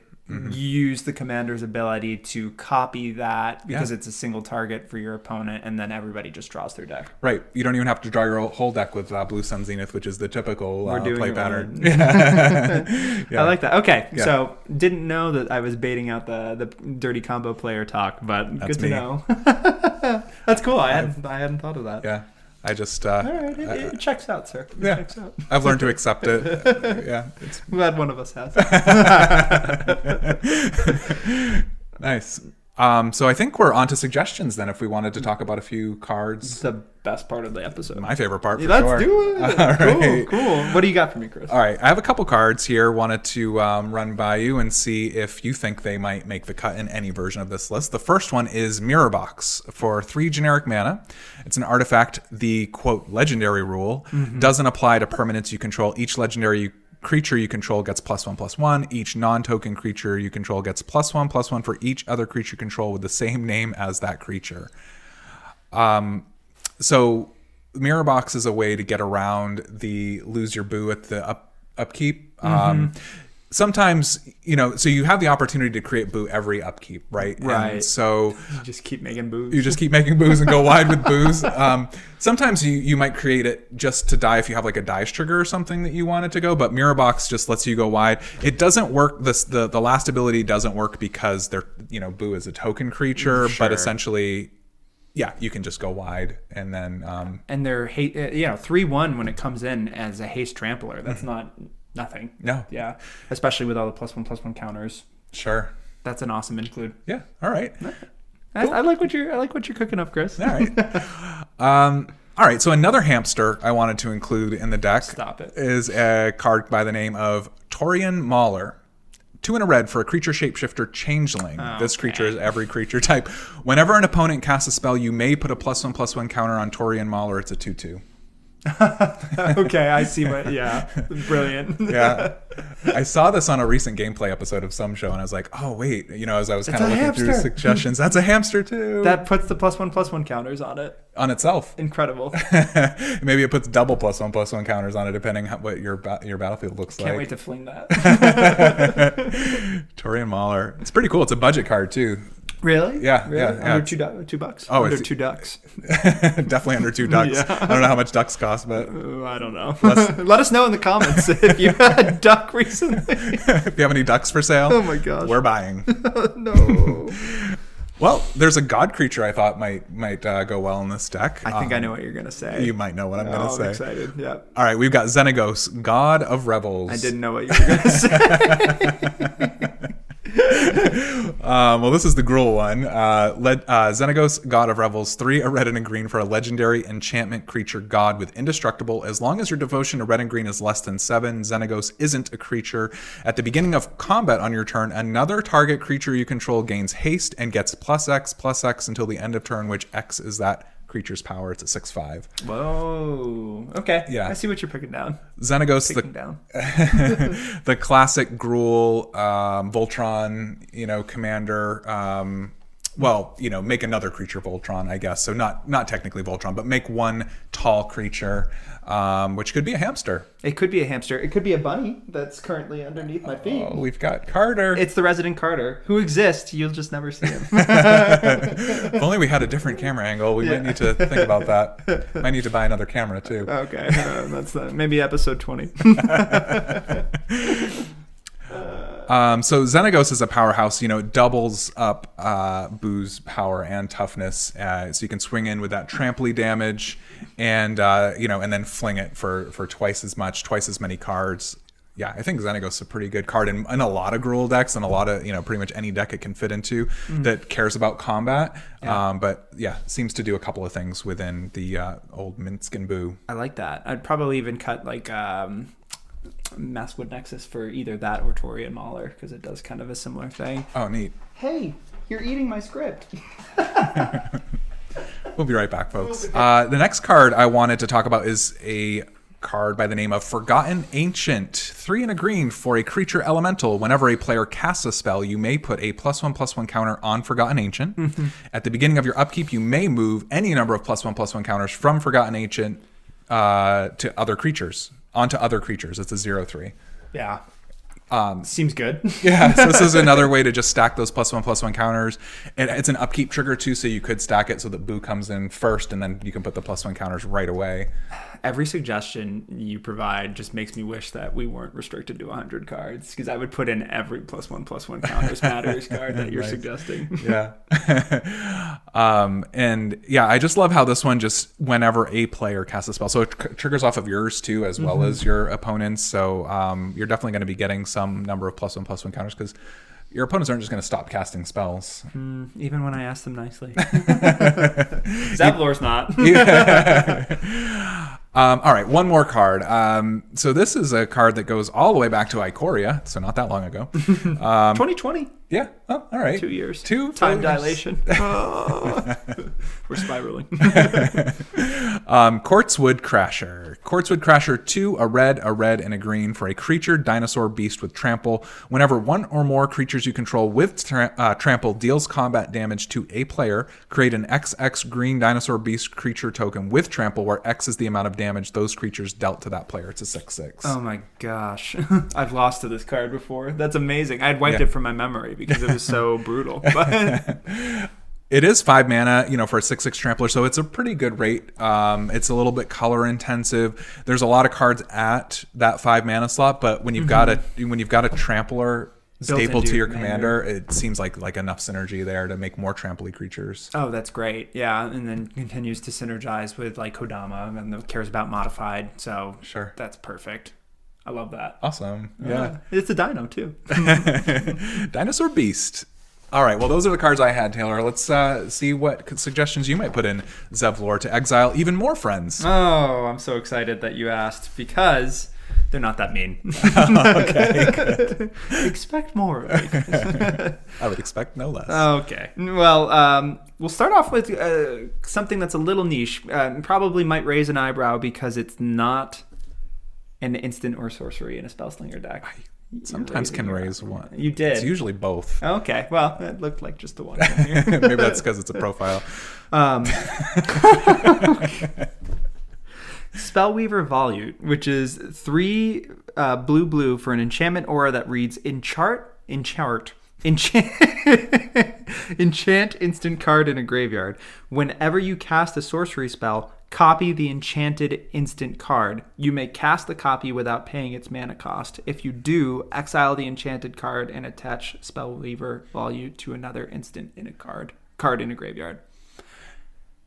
use the commander's ability to copy that because Yeah. it's a single target for your opponent, and then everybody just draws their deck. Right. You don't even have to draw your whole deck with uh, Blue Sun Zenith, which is the typical uh, play pattern. right. Yeah. I like that. Okay, Yeah. so didn't know that I was baiting out the the dirty combo player talk, but That's good me. to know. That's cool. I hadn't I hadn't thought of that. Yeah. I just, uh, All right, it, it checks out, sir. It Yeah. checks out. I've learned to accept it. yeah. It's I'm glad one of us has. nice. Um, so I think we're on to suggestions then if we wanted to talk about a few cards. It's the best part of the episode. My favorite part for Let's sure. do it. All Cool, right. cool. What do you got for me, Chris? All right, I have a couple cards here. Wanted to um, run by you and see if you think they might make the cut in any version of this list. The first one is Mirror Box for three generic mana. It's an artifact. The quote legendary rule doesn't apply to permanents you control. Each legendary creature you control gets plus one plus one. Each non-token creature you control gets plus one plus one for each other creature control with the same name as that creature. Um, so mirror box is a way to get around the lose your boo at the up upkeep. Um, sometimes you know, so you have the opportunity to create boo every upkeep, right? And Right. so You just keep making boos. you just keep making boos and go wide with boos. Um, sometimes you, you might create it just to die if you have like a dice trigger or something that you want it to go, but Mirror Box just lets you go wide. It doesn't work. This the the last ability doesn't work because they're you know Boo is a token creature, Sure. but essentially, yeah, you can just go wide and then um, and they're hate, uh, you know, three one when it comes in as a haste trampler. That's not nothing. no, Yeah, especially with all the plus one plus one counters. sure, That's an awesome include. yeah, all right. I, I like what you're. I like what you're cooking up, Chris. All right. um, all right. So another hamster I wanted to include in the deck Stop it. is a card by the name of Taurean Mauler. Two in a red for a creature shapeshifter changeling. This Okay. creature is every creature type. Whenever an opponent casts a spell, you may put a plus one plus one counter on Taurean Mauler. It's a two two. okay, I see what. Yeah, brilliant. Yeah. I saw this on a recent gameplay episode of some show and I was like, oh wait, you know, as I was kind of looking through suggestions, that's a hamster too. That puts the plus one plus one counters on it. on itself. Incredible. Maybe it puts double plus one plus one counters on it, depending how, what your ba- your battlefield looks like. Can't wait to fling that. Taurean Mauler. It's pretty cool. It's a budget card too. Really? Yeah, Really? yeah, yeah. Under two, du- two bucks. Oh, under two ducks. Definitely under two ducks. Yeah. I don't know how much ducks cost, but Uh, I don't know. Let us know in the comments if you had a duck recently. if you have any ducks for sale, Oh my gosh. we're buying. no. Well, there's a god creature I thought might might uh, go well in this deck. I think I Um, know what you're gonna say. You might know what I'm oh, gonna I'm say. excited. Yeah. All right, we've got Xenagos, God of Revels. I didn't know what you were gonna say. Um, well, this is the Gruul one. Uh, uh, Xenagos, God of Revels, three, a red and a green for a legendary enchantment creature god with indestructible. As long as your devotion to red and green is less than seven, Xenagos isn't a creature. At the beginning of combat on your turn, another target creature you control gains haste and gets plus X, plus X until the end of turn, which X is that creature's power. It's a 6 5. Whoa. Okay. Yeah. I see what you're picking down. Xenagos, Picking the, down. the classic Gruul, um, Voltron, you know, commander. Um, well, you know, make another creature Voltron, I guess. So not not technically Voltron, but make one tall creature, um, which could be a hamster. It could be a hamster. It could be a bunny that's currently underneath my feet. Oh, we've got Carter. It's the resident Carter who exists. You'll just never see him. if only we had a different camera angle. We Yeah. might need to think about that. might need to buy another camera too. okay, uh, that's uh, maybe episode twenty. Um, so Xenagos is a powerhouse. You know, it doubles up uh, Boo's power and toughness, uh, so you can swing in with that trample damage, and uh, you know, and then fling it for for twice as much, twice as many cards. yeah, I think Xenagos is a pretty good card in, in a lot of Gruul decks and a lot of, you know, pretty much any deck it can fit into that cares about combat. Yeah. Um, but yeah, seems to do a couple of things within the uh, old Minsc and Boo. I like that. I'd probably even cut like um, Masswood Nexus for either that or Taurean Mauler because it does kind of a similar thing. Oh, neat. Hey, you're eating my script. We'll be right back, folks. Uh, the next card I wanted to talk about is a card by the name of Forgotten Ancient. Three and a green for a creature elemental. Whenever a player casts a spell, you may put a plus one plus one counter on Forgotten Ancient. At the beginning of your upkeep, you may move any number of plus one plus one counters from Forgotten Ancient uh, to other creatures, onto other creatures. It's a zero three. Yeah. Um, Seems good. Yeah, so this is another way to just stack those plus one plus one counters. And it's an upkeep trigger too, so you could stack it so that Boo comes in first, and then you can put the plus one counters right away. Every suggestion you provide just makes me wish that we weren't restricted to 100 cards because I would put in every plus one plus one counters matters card that you're Nice. suggesting. Yeah. um, and yeah, I just love how this one just whenever a player casts a spell, so it tr- triggers off of yours too, as well as your opponents. So um, you're definitely going to be getting some number of plus one plus one counters because your opponents aren't just going to stop casting spells. Even when I ask them nicely. Zevlor's not. Um, all right, one more card. Um, so this is a card that goes all the way back to Ikoria, so not that long ago. Um, 2020. Yeah. Oh, all right. Two years. Two Time years. dilation. Oh. We're spiraling. Um, Quartzwood Crasher. Quartzwood Crasher 2, a red, a red, and a green for a creature, dinosaur, beast with trample. Whenever one or more creatures you control with tra- uh, trample deals combat damage to a player, create an XX green dinosaur beast creature token with trample, where X is the amount of damage those creatures dealt to that player. It's a 6 6. Oh my gosh. I've lost to this card before. That's amazing. I'd wiped Yeah. it from my memory because it was so brutal. But It is five mana, you know, for a six six trampler, so it's a pretty good rate. Um, it's a little bit color intensive. There's a lot of cards at that five mana slot, but when you've got a when you've got a trampler stapled Mm-hmm. to your your commander, it seems like like enough synergy there to make more tramply creatures. oh, that's great. Yeah, and then continues to synergize with like Kodama and the cares about modified. So Sure. that's perfect. I love that. Awesome. Yeah. It's a dino too. Dinosaur Beast. All right. Well, those are the cards I had, Taylor. Let's uh, see what suggestions you might put in Zevlor to exile even more friends. Oh, I'm so excited that you asked because they're not that mean. okay. Expect more. I would expect no less. Okay. Well, um, we'll start off with uh, something that's a little niche. Uh, probably might raise an eyebrow because it's not an instant or sorcery in a spell spellslinger deck. You're Sometimes can raise one. You did. It's usually both. Okay. Well, it looked like just the one. Maybe that's because it's a profile. Um, Spellweaver Volute, which is three uh, blue blue for an enchantment aura that reads enchant enchant enchant enchant instant card in a graveyard. Whenever you cast a sorcery spell, copy the enchanted instant card. You may cast the copy without paying its mana cost. If you do, exile the enchanted card and attach Spellweaver Volute to another instant in a card card in a graveyard.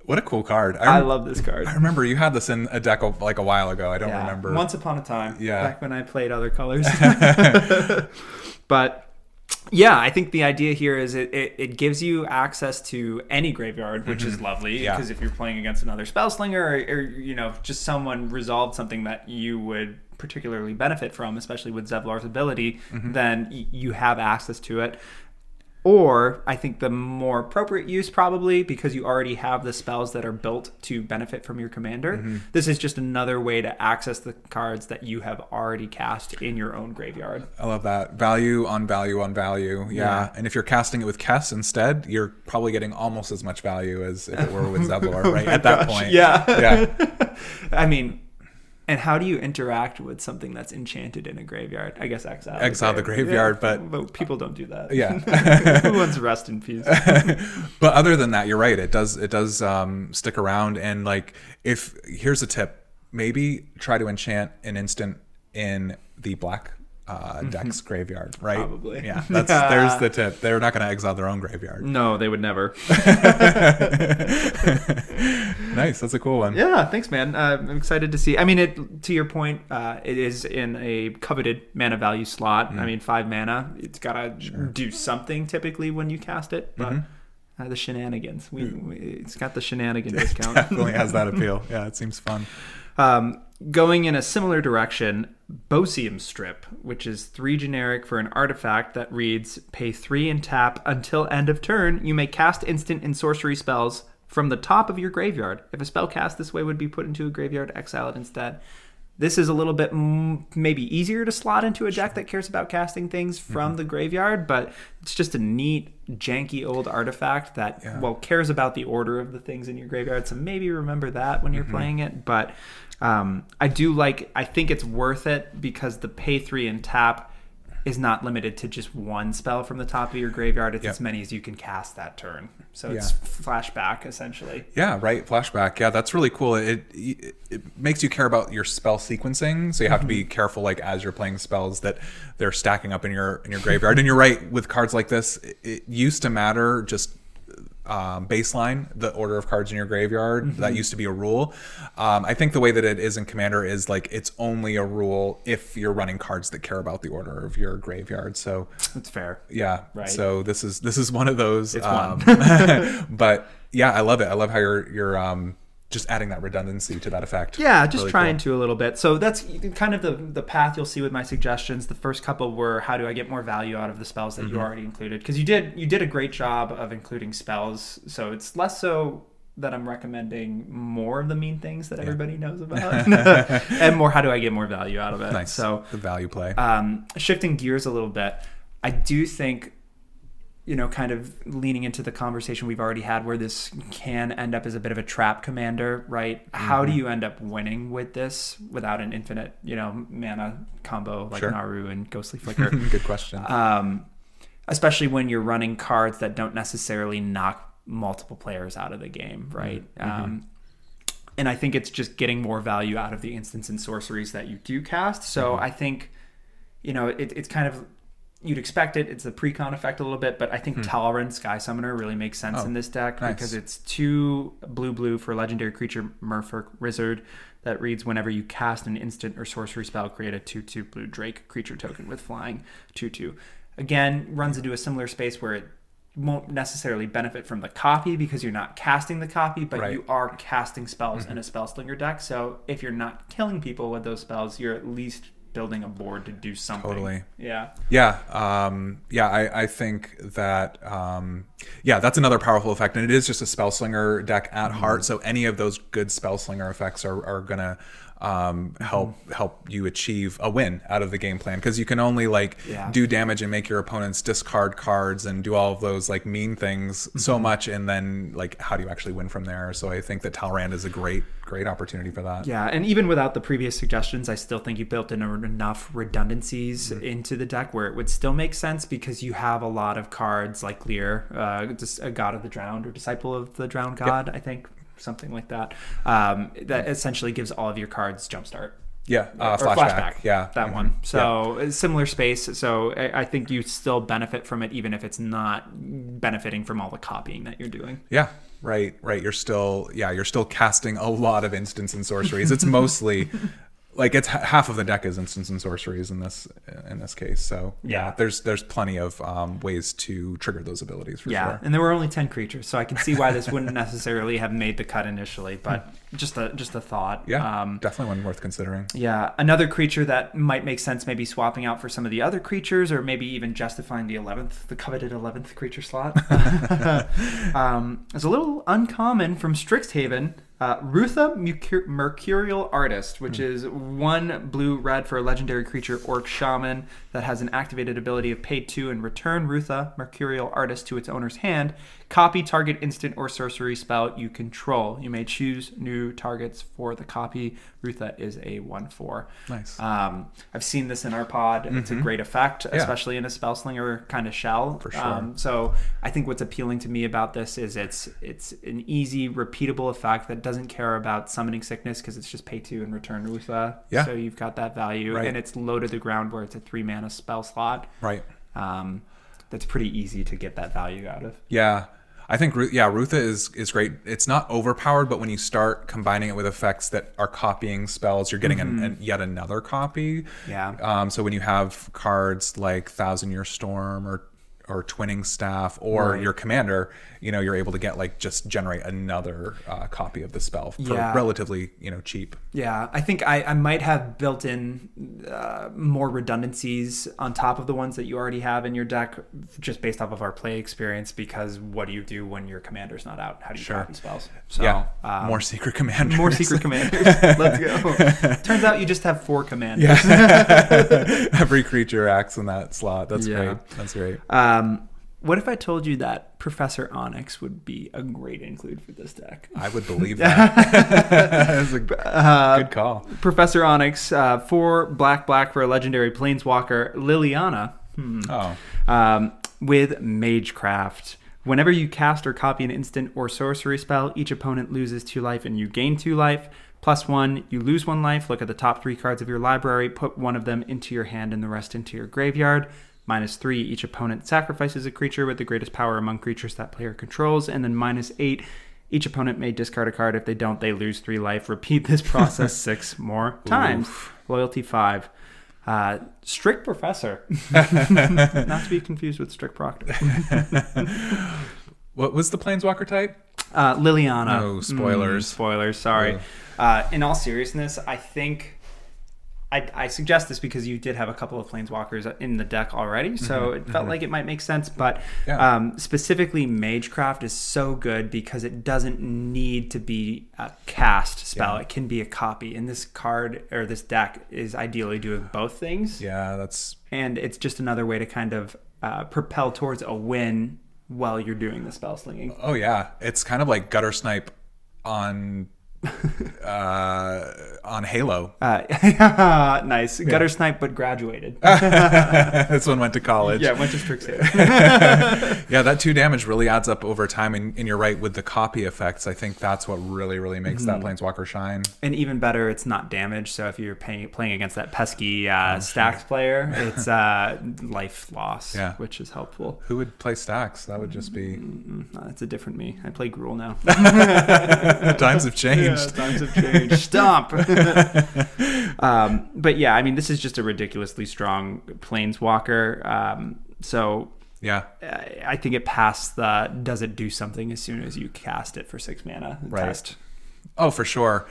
What a cool card. I rem- love this card. I remember you had this in a deck of, like a while ago. I don't Yeah, remember. Once upon a time. Yeah. Back when I played other colors. but yeah, I think the idea here is it, it, it gives you access to any graveyard, which is lovely. Mm-hmm. Yeah. Because if you're playing against another spellslinger or, or, you know, just someone resolved something that you would particularly benefit from, especially with Zevlor's ability, Mm-hmm. then y- you have access to it. Or I think the more appropriate use probably because you already have the spells that are built to benefit from your commander. Mm-hmm. This is just another way to access the cards that you have already cast in your own graveyard. I love that. Value on value on value. Yeah. Yeah. And if you're casting it with Kess instead, you're probably getting almost as much value as if it were with Zevlor, right? At that point. Oh Yeah. Yeah. I mean, and how do you interact with something that's enchanted in a graveyard? I guess exile. Exile the graveyard, but- but people don't do that. Yeah. Who wants rest in peace? but other than that, you're right. It does it does um, stick around. And like, if here's a tip, maybe try to enchant an instant in the black uh, deck's graveyard, right? Probably. Yeah, that's there's the tip. They're not going to exile their own graveyard. No, they would never. nice. That's a cool one. Yeah, thanks, man. Uh, I'm excited to see. I mean, it to your point, uh, it is in a coveted mana value slot. Mm. I mean, five mana. It's gotta do something typically when you cast it, but Mm-hmm. uh, the shenanigans. We, Mm. we it's got the shenanigan discount. Definitely has that appeal. Yeah, it seems fun. Um, going in a similar direction, Bosium Strip, which is three generic for an artifact that reads pay three and tap until end of turn. You may cast instant and sorcery spells from the top of your graveyard. If a spell cast this way would be put into a graveyard, exile it instead. This is a little bit mm, maybe easier to slot into a deck that cares about casting things from the graveyard, but it's just a neat, janky old artifact that, Yeah. well, cares about the order of the things in your graveyard. So maybe remember that when you're playing it. But um, I do like, I think it's worth it because the pay three and tap is not limited to just one spell from the top of your graveyard. It's Yep. as many as you can cast that turn. So Yeah. it's flashback essentially. Yeah, right. Flashback. Yeah, that's really cool. It, it it makes you care about your spell sequencing, so you have to be mm-hmm. careful, like as you're playing spells, that they're stacking up in your in your graveyard. and you're right with cards like this. It, it used to matter just um, baseline the order of cards in your graveyard. That used to be a rule. Um, I think the way that it is in Commander is like it's only a rule if you're running cards that care about the order of your graveyard. So That's fair. yeah. Right. So this is this is one of those. It's um, but yeah, I love it. I love how you're you're um just adding that redundancy to that effect. Yeah, just Really trying cool. to a little bit. So that's kind of the the path you'll see with my suggestions. The first couple were how do I get more value out of the spells that you already included? Because you did you did a great job of including spells. So it's less so that I'm recommending more of the mean things that everybody knows about, and more how do I get more value out of it. Nice. So the value play. um, shifting gears a little bit, I do think, you know, kind of leaning into the conversation we've already had, where this can end up as a bit of a trap commander, right? How Mm-hmm. do you end up winning with this without an infinite, you know, mana combo like Sure. Naru and Ghostly Flicker? Good question. um, especially when you're running cards that don't necessarily knock multiple players out of the game, right? Um, and I think it's just getting more value out of the instants and sorceries that you do cast. So I think, you know, it, it's kind of you'd expect it. It's the precon effect a little bit, but I think hmm. Talrand Sky Summoner really makes sense Oh, in this deck nice. because it's two blue blue for legendary creature Merfolk Wizard that reads whenever you cast an instant or sorcery spell, create a 2 2 blue Drake creature token with flying 2 2. Again, runs into a similar space where it won't necessarily benefit from the copy because you're not casting the copy, but Right. you are casting spells mm-hmm. in a spell slinger deck. So if you're not killing people with those spells, you're at least building a board to do something. Totally. Yeah. Yeah, um, yeah, I, I think that um, yeah, that's another powerful effect, and it is just a spell slinger deck at Mm-hmm. heart. So any of those good spell slinger effects are, are gonna um, help Mm-hmm. help you achieve a win out of the game plan because you can only like Yeah. do damage and make your opponents discard cards and do all of those like mean things so Mm-hmm. much, and then like how do you actually win from there? So I think that Talrand is a great great opportunity for that. Yeah, and even without the previous suggestions, I still think you built in enough redundancies Mm-hmm. into the deck where it would still make sense because you have a lot of cards like Lier, uh, just a God of the Drowned or Disciple of the Drowned God, I think, something like that. Um, that essentially gives all of your cards jumpstart. Yeah, uh, Or flashback. Yeah, that Mhm. one. So a similar space. So I, I think you still benefit from it, even if it's not benefiting from all the copying that you're doing. Yeah, right, right. You're still, yeah, you're still casting a lot of instants and sorceries. It's mostly like it's half of the deck is instants and sorceries in this in this case. So Yeah. there's there's plenty of um, ways to trigger those abilities for yeah, sure. and there were only ten creatures, so I can see why this wouldn't necessarily have made the cut initially. But just a just a thought. Yeah, Um, definitely one worth considering. yeah, another creature that might make sense, maybe swapping out for some of the other creatures, or maybe even justifying the eleventh, the coveted eleventh creature slot. um, is a little uncommon from Strixhaven. Uh, Rutha Mercur- Mercurial Artist, which is one blue red for a legendary creature Orc Shaman that has an activated ability of pay two and return Rutha Mercurial Artist to its owner's hand. Copy target instant or sorcery spell you control. You may choose new targets for the copy. Rutha is a 1 4. Nice. Um, I've seen this in our pod. It's a great effect, Yeah. especially in a spell slinger kind of shell. For sure. Um, so I think what's appealing to me about this is it's it's an easy, repeatable effect that doesn't care about summoning sickness because it's just pay two and return Rutha. Yeah. So you've got that value, Right. and it's low to the ground where it's a three mana spell slot. Right. Um, that's pretty easy to get that value out of. Yeah. I think yeah, Rutha is is great. It's not overpowered, but when you start combining it with effects that are copying spells, you're getting an, an, yet another copy. Yeah. Um, so when you have cards like Thousand Year Storm or or Twinning Staff or Right. your commander, you know, you're able to get like just generate another uh, copy of the spell for Yeah. relatively you know cheap. Yeah, I think I, I might have built in uh, more redundancies on top of the ones that you already have in your deck, just based off of our play experience. Because what do you do when your commander's not out? How do you Sure. copy spells? So, yeah. um, more secret commanders. more secret commanders. Let's go. Turns out you just have four commanders. Every creature acts in that slot. That's Yeah. great. That's great. Um, what if I told you that Professor Onyx would be a great include for this deck? I would believe that. That's a good call. Professor Onyx, uh, four black black for a legendary planeswalker, Liliana. Hmm. Oh, um, with Magecraft. Whenever you cast or copy an instant or sorcery spell, each opponent loses two life and you gain two life. Plus one, you lose one life. Look at the top three cards of your library, put one of them into your hand and the rest into your graveyard. Minus three, each opponent sacrifices a creature with the greatest power among creatures that player controls. And then minus eight, each opponent may discard a card. If they don't, they lose three life. Repeat this process six more times. Loyalty five. Uh, strict professor, not to be confused with strict proctor. what was the planeswalker type? Uh, Liliana. No, spoilers. Mm, spoilers. Sorry. Uh, in all seriousness, I think I, I suggest this because you did have a couple of planeswalkers in the deck already, so it felt like it might make sense. But Mm-hmm. Yeah. um, specifically, Magecraft is so good because it doesn't need to be a cast spell; Yeah. it can be a copy. And this card or this deck is ideally doing both things. Yeah, that's and it's just another way to kind of uh, propel towards a win while you're doing the spell slinging. oh yeah. It's kind of like gutter snipe on uh on Halo. Uh, nice gutter snipe, but graduated. this one went to college. yeah, went to Strixhaven. Yeah, that two damage really adds up over time, and, and you're right with the copy effects. I think that's what really, really makes that planeswalker shine. and even better, it's not damage. So if you're paying, playing against that pesky Oh, uh, stacks player, it's uh, life loss, Yeah. which is helpful. Who would play stacks? That would just be Mm, uh, That's a different me. I play Gruul now. times have changed. Times have changed. Stomp. um, but yeah, I mean, this is just a ridiculously strong planeswalker. Um, so Yeah, I I think it passed the does it do something as soon as you cast it for six mana Right. test. Oh, for sure.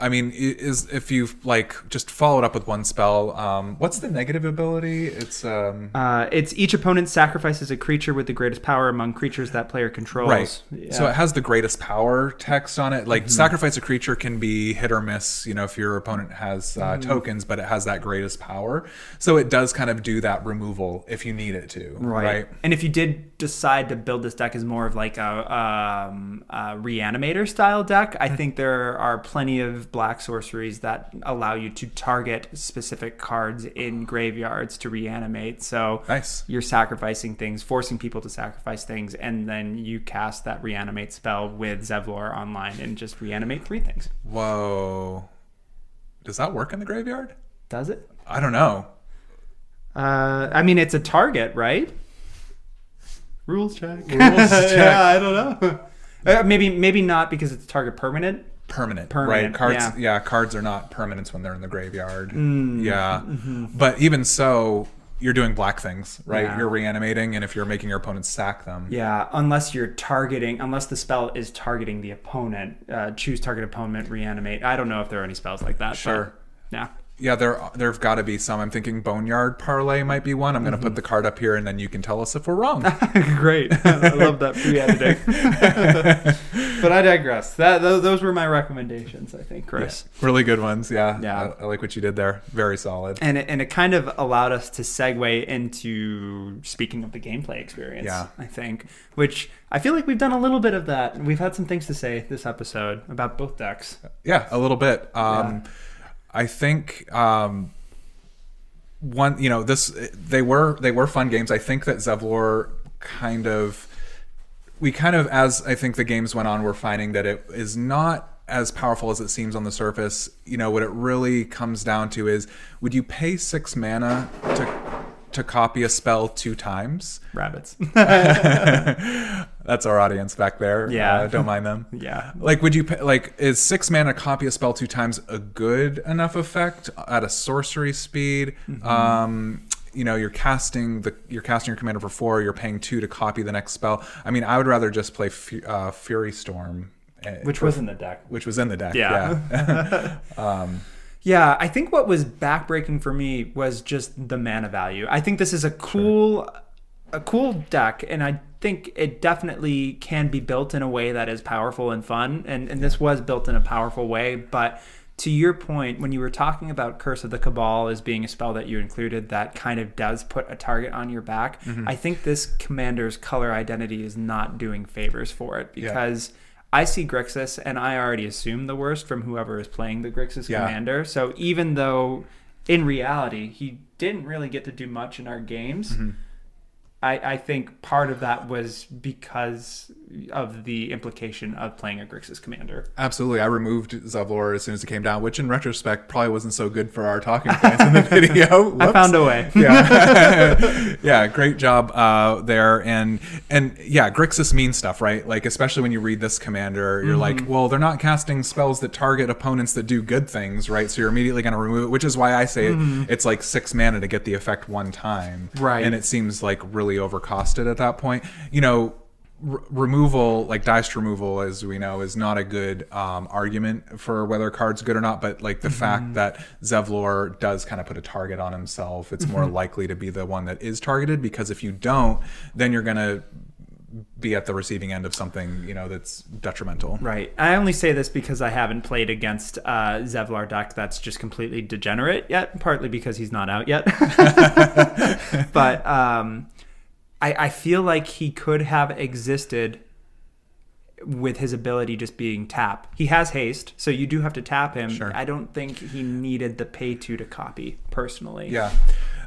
I mean, is if you like just follow it up with one spell. Um, what's the negative ability? It's um, Uh, it's each opponent sacrifices a creature with the greatest power among creatures that player controls. right. Yeah. So it has the greatest power text on it. Like sacrifice a creature can be hit or miss. You know, if your opponent has uh, tokens, but it has that greatest power. So it does kind of do that removal if you need it to. Right. And if you did decide to build this deck as more of like a, um, a reanimator style deck, Hmm. I think there are plenty of black sorceries that allow you to target specific cards in graveyards to reanimate. So Nice. you're sacrificing things, forcing people to sacrifice things, and then you cast that reanimate spell with Zevlor online and just reanimate three things. Whoa. Does that work in the graveyard? Does it? I don't know. Uh, I mean, it's a target, right? Rules check. Rules check. yeah, I don't know. Uh, maybe, maybe not because it's target permanent. Permanent, Permanent, right? Cards, yeah. yeah. cards are not permanents when they're in the graveyard. Mm, yeah, mm-hmm. but even so, you're doing black things, right? Yeah. You're reanimating, and if you're making your opponent sack them, Yeah, unless you're targeting, unless the spell is targeting the opponent, uh, choose target opponent, reanimate. I don't know if there are any spells like that. but, Sure. yeah. Yeah, there there've got to be some. I'm thinking Boneyard Parlay might be one. I'm going to Mm-hmm. put the card up here, and then you can tell us if we're wrong. Great. I love that pre-editing. but I digress. That tho- those were my recommendations. I think, Chris. really good ones. Yeah, Yeah. I, I like what you did there. Very solid. and it, and it kind of allowed us to segue into speaking of the gameplay experience Yeah. i think which i feel like we've done a little bit of that we've had some things to say this episode about both decks Yeah, a little bit. Um, I think um, one, you know, this they were they were fun games. I think that Zevlor kind of we kind of as I think the games went on, we're finding that it is not as powerful as it seems on the surface. You know, what it really comes down to is would you pay six mana to to copy a spell two times? rabbits That's our audience back there. Yeah. Uh, don't mind them. Yeah. Like, would you like is six mana copy a spell two times a good enough effect at a sorcery speed? Mm-hmm. Um, you know, you're casting the you're casting your commander for four. You're paying two to copy the next spell. I mean, I would rather just play Fu- uh, Fury Storm, uh, Which was in the deck. which was in the deck. Yeah. yeah. Yeah, I think what was backbreaking for me was just the mana value. I think this is a cool a cool deck and I think it definitely can be built in a way that is powerful and fun and and this was built in a powerful way, but to your point, when you were talking about Curse of the Cabal as being a spell that you included that kind of does put a target on your back, I think this commander's color identity is not doing favors for it Yeah. because I see Grixis and I already assume the worst from whoever is playing the Grixis Yeah. commander. So even though in reality he didn't really get to do much in our games, Mm-hmm. I, I think part of that was because of the implication of playing a Grixis commander. Absolutely. I removed Zevlor as soon as it came down, which in retrospect probably wasn't so good for our talking points in the video. I found a way. yeah, yeah, great job uh, there, and and yeah, Grixis means stuff, right? Like especially when you read this commander, you're like, Mm-hmm. well, they're not casting spells that target opponents that do good things, right? So you're immediately going to remove it, which is why I say it, it's like six mana to get the effect one time, Mm-hmm. Right. And it seems like really overcosted at that point. You know, r- removal, like dice removal, as we know, is not a good um, argument for whether a card's good or not. But like the Mm-hmm. fact that Zevlor does kind of put a target on himself, it's more Mm-hmm. likely to be the one that is targeted because if you don't, then you're gonna be at the receiving end of something you know that's detrimental. Right. I only say this because I haven't played against uh, Zevlor deck that's just completely degenerate yet, partly because he's not out yet. but um, I, I feel like he could have existed with his ability just being tap. He has haste, so you do have to tap him. Sure. I don't think he needed the pay two to copy personally. Yeah.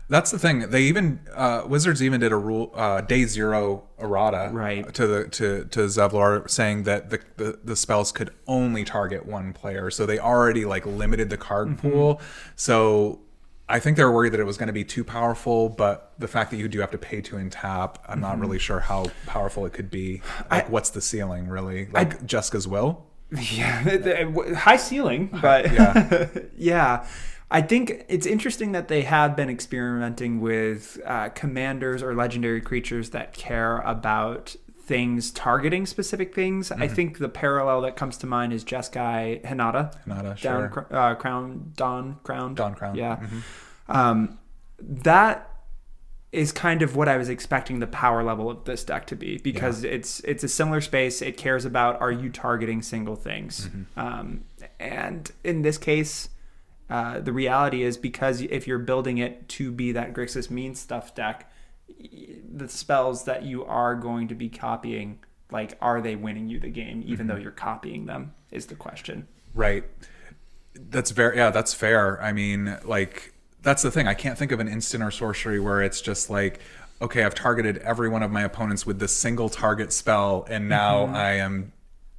That's the thing. They even uh, Wizards even did a rule uh, day zero errata Right. to the to to Zevlor saying that the, the the spells could only target one player. So they already like limited the card Mm-hmm. pool. So I think they were worried that it was going to be too powerful, but the fact that you do have to pay to tap, I'm not Mm-hmm. really sure how powerful it could be. Like, what's the ceiling really? Like Jeska's will? Yeah, high ceiling, but Yeah. yeah. I think it's interesting that they have been experimenting with uh, commanders or legendary creatures that care about things targeting specific things. I Mm-hmm. think the parallel that comes to mind is Jeskai Hinata. Hinata, Down, sure. uh, crown, Dawn, crown. Dawn Crown, Yeah. mhm. Um, that is kind of what I was expecting the power level of this deck to be because it's it's a similar space. It cares about are you targeting single things, um, and in this case, uh, the reality is because if you're building it to be that Grixis mean stuff deck, the spells that you are going to be copying, like are they winning you the game, even though you're copying them, is the question. Right. That's very yeah, that's fair. I mean, like that's the thing. I can't think of an instant or sorcery where it's just like, okay, I've targeted every one of my opponents with this single target spell, and now Mm-hmm. I am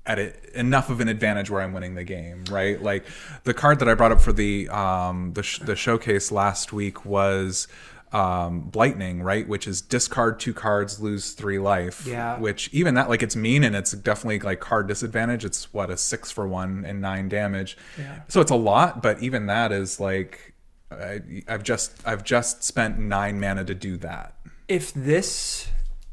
at it, enough of an advantage where I'm winning the game, right? Like the card that I brought up for the um the sh- the showcase last week was um blightning right which is discard two cards lose three life Yeah. which even that like it's mean and it's definitely like card disadvantage it's what a six for one and nine damage Yeah. so it's a lot but even that is like I, i've just i've just spent nine mana to do that if this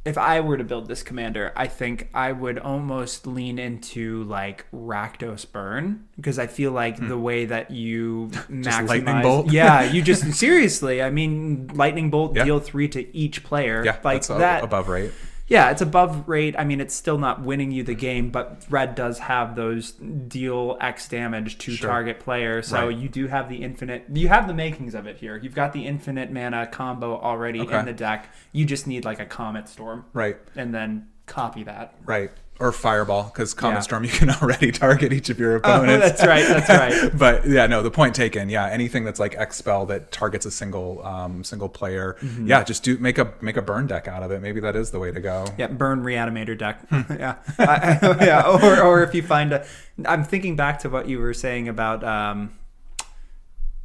if I were to build this commander, I think I would almost lean into like Rakdos Burn because I feel like the way that you maximize, Hmm. lightning bolt? yeah, you just seriously, I mean, lightning bolt Yeah. deal three to each player, yeah like that's that. above right Yeah, it's above rate. I mean, it's still not winning you the game, but red does have those deal X damage to Sure. target player. So Right. you do have the infinite. You have the makings of it here. You've got the infinite mana combo already Okay. in the deck. You just need like a Comet Storm, right and then copy that. right or fireball because common Yeah. Oh, storm you can already target each of your opponents that's right. That's right. but yeah, no, the point taken. Yeah, anything that's like X spell that targets a single um, single player. Mm-hmm. Yeah, just do make a make a burn deck out of it. Maybe that is the way to go. Yeah, burn reanimator deck. Hmm. yeah, I, I- yeah. Or, or if you find a, I'm thinking back to what you were saying about, um,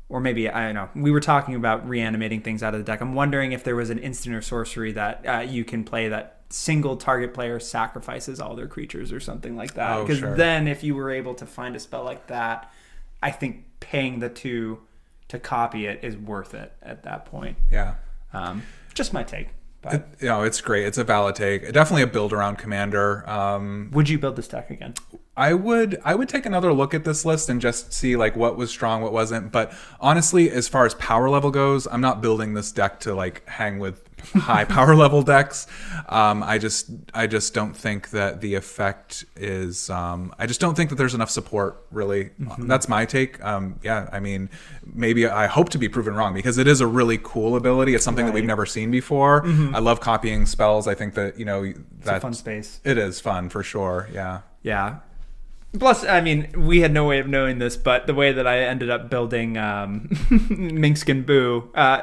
or maybe I don't know. We were talking about reanimating things out of the deck. I'm wondering if there was an instant or sorcery that uh, you can play that single target player sacrifices all their creatures or something like that. Oh, Because sure. then, if you were able to find a spell like that, I think paying the two to copy it is worth it at that point. Yeah. Um, just my take. But It, you know, it's great. It's a valid take. Definitely a build around commander. Um, would you build this deck again? I would I would take another look at this list and just see like what was strong, what wasn't. But honestly, as far as power level goes, I'm not building this deck to like hang with high power level decks. Um, I just I just don't think that the effect is. Um, I just don't think that there's enough support. Really, that's my take. Um, yeah, I mean, maybe I hope to be proven wrong because it is a really cool ability. It's something that we've never seen before. I love copying spells. I think that you know It's that a fun space. it is fun for sure. Yeah. Yeah. Plus, I mean, we had no way of knowing this, but the way that I ended up building um, Minkskin Boo, uh,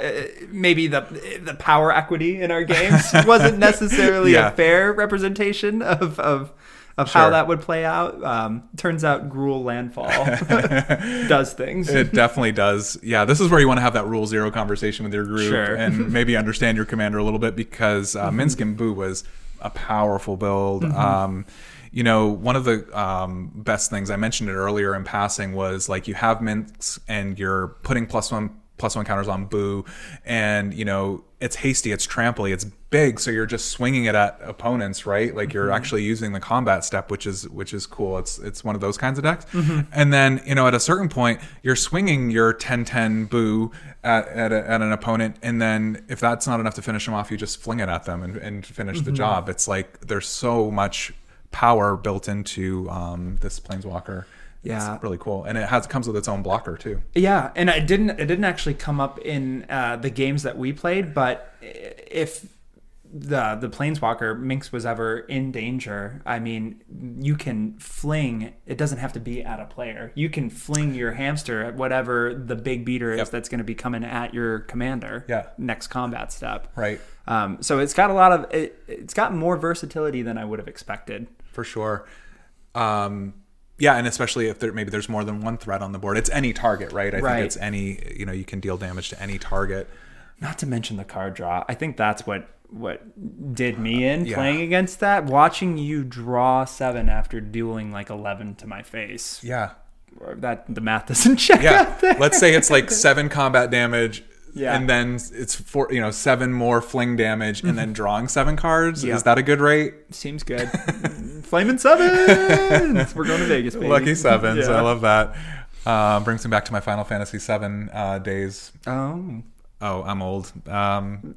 maybe the the power equity in our games wasn't necessarily Yeah. a fair representation of of, of how that would play out. Um, turns out, Gruul Landfall does things. It definitely does. Yeah, this is where you want to have that rule zero conversation with your group Sure. and maybe understand your commander a little bit because uh, Minsc and Boo was a powerful build. Um, you know, one of the um, best things I mentioned it earlier in passing was like you have Minsc and you're putting plus one plus one counters on Boo, and you know it's hasty, it's tramply, it's big, so you're just swinging it at opponents, right? Like you're mm-hmm. actually using the combat step, which is which is cool. It's it's one of those kinds of decks. Mm-hmm. And then you know at a certain point, you're swinging your 10-10 Boo at at, a, at an opponent, and then if that's not enough to finish them off, you just fling it at them and, and finish the mm-hmm. job. It's like there's so much power built into um, this planeswalker. Yeah. it's really cool, and it has comes with its own blocker too. Yeah, and it didn't it didn't actually come up in uh, the games that we played, but if the the planeswalker Minsc was ever in danger, I mean, you can fling. It doesn't have to be at a player. You can fling your hamster at whatever the big beater is Yep. that's going to be coming at your commander. Yeah. next combat step. Right. Um, so it's got a lot of it, it's got more versatility than I would have expected. For sure. Um, yeah, and especially if there maybe there's more than one threat on the board, it's any target, right? I Right. think it's any you know you can deal damage to any target. Not to mention the card draw. I think that's what what did me in Yeah. playing against that. Watching you draw seven after dueling like eleven to my face. Yeah, Or That the math doesn't check yeah. Let's say it's like seven combat damage. Yeah. And then it's four, you know, seven more fling damage, and then drawing seven cards. Mm-hmm. Is that a good rate? Seems good. Flaming sevens. We're going to Vegas, baby. Lucky sevens. Yeah. I love that. Uh, brings me back to my Final Fantasy VII uh, days. Oh. Oh, I'm old. Um,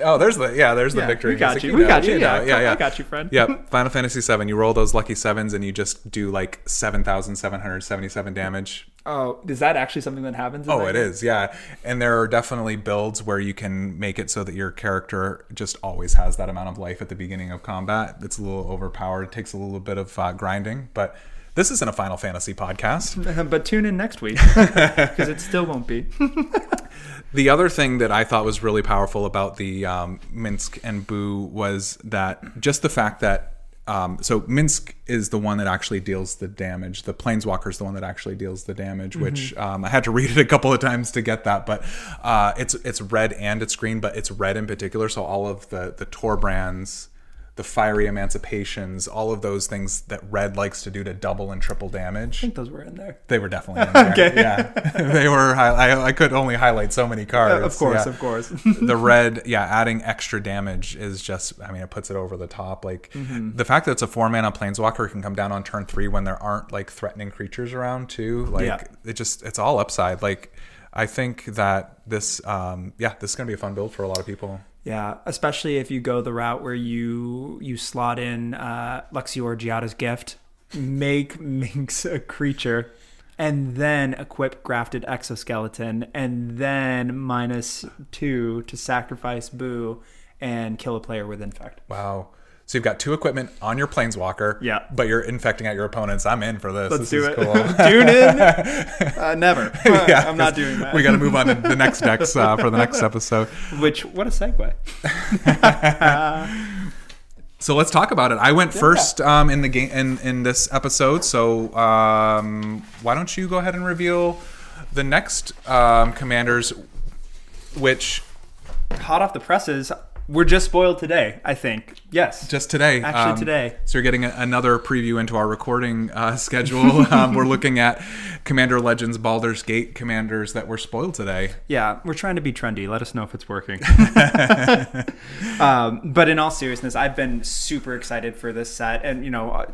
oh, there's the yeah, there's the Yeah, victory. we got music. you. We know, got you. know, Yeah, yeah, yeah. I got you, friend. Yep, Final Fantasy VII. You roll those lucky sevens, and you just do like seven thousand seven hundred seventy-seven damage. Oh, is that actually something that happens? in Oh, that it game? is, yeah. And there are definitely builds where you can make it so that your character just always has that amount of life at the beginning of combat. It's a little overpowered. It takes a little bit of uh, grinding, but this isn't a Final Fantasy podcast. but tune in next week because it still won't be. The other thing that I thought was really powerful about the um, Minsc and Boo was that just the fact that um, so Minsc is the one that actually deals the damage. The Planeswalker is the one that actually deals the damage, which um, I had to read it a couple of times to get that. But uh, it's it's red and it's green, but it's red in particular. So all of the the Tor brands, the fiery emancipations, all of those things that red likes to do to double and triple damage. I think those were in there. They were definitely in there. Okay. Yeah, they were. I, I could only highlight so many cards. of course, Yeah. of course. the red, yeah, adding extra damage is just. I mean, it puts it over the top. Like Mm-hmm. the fact that it's a four mana planeswalker can come down on turn three when there aren't like threatening creatures around too. Like Yeah. it just, it's all upside. Like I think that this, um, yeah, this is gonna be a fun build for a lot of people. Yeah, especially if you go the route where you you slot in uh, Luxior Giada's gift, make Minsc a creature, and then equip grafted exoskeleton, and then minus two to sacrifice Boo and kill a player with infect. Wow. So you've got two equipment on your planeswalker. Yeah. But you're infecting out your opponents. I'm in for this. Let's this do it. cool. Tune in. Uh, never. Yeah, I'm not doing that. We got to move on to the next decks uh, for the next episode. Which what a segue. So let's talk about it. I went first um, in the game in, in this episode. So um, why don't you go ahead and reveal the next um, commanders? which Hot off the presses, we're just spoiled today. I think. Yes. just today. um, Actually today. So you're getting a, another preview into our recording uh, schedule. um, we're looking at Commander Legends Baldur's Gate commanders that were spoiled today. Yeah, we're trying to be trendy. Let us know if it's working. um, but in all seriousness, I've been super excited for this set, and you know, uh,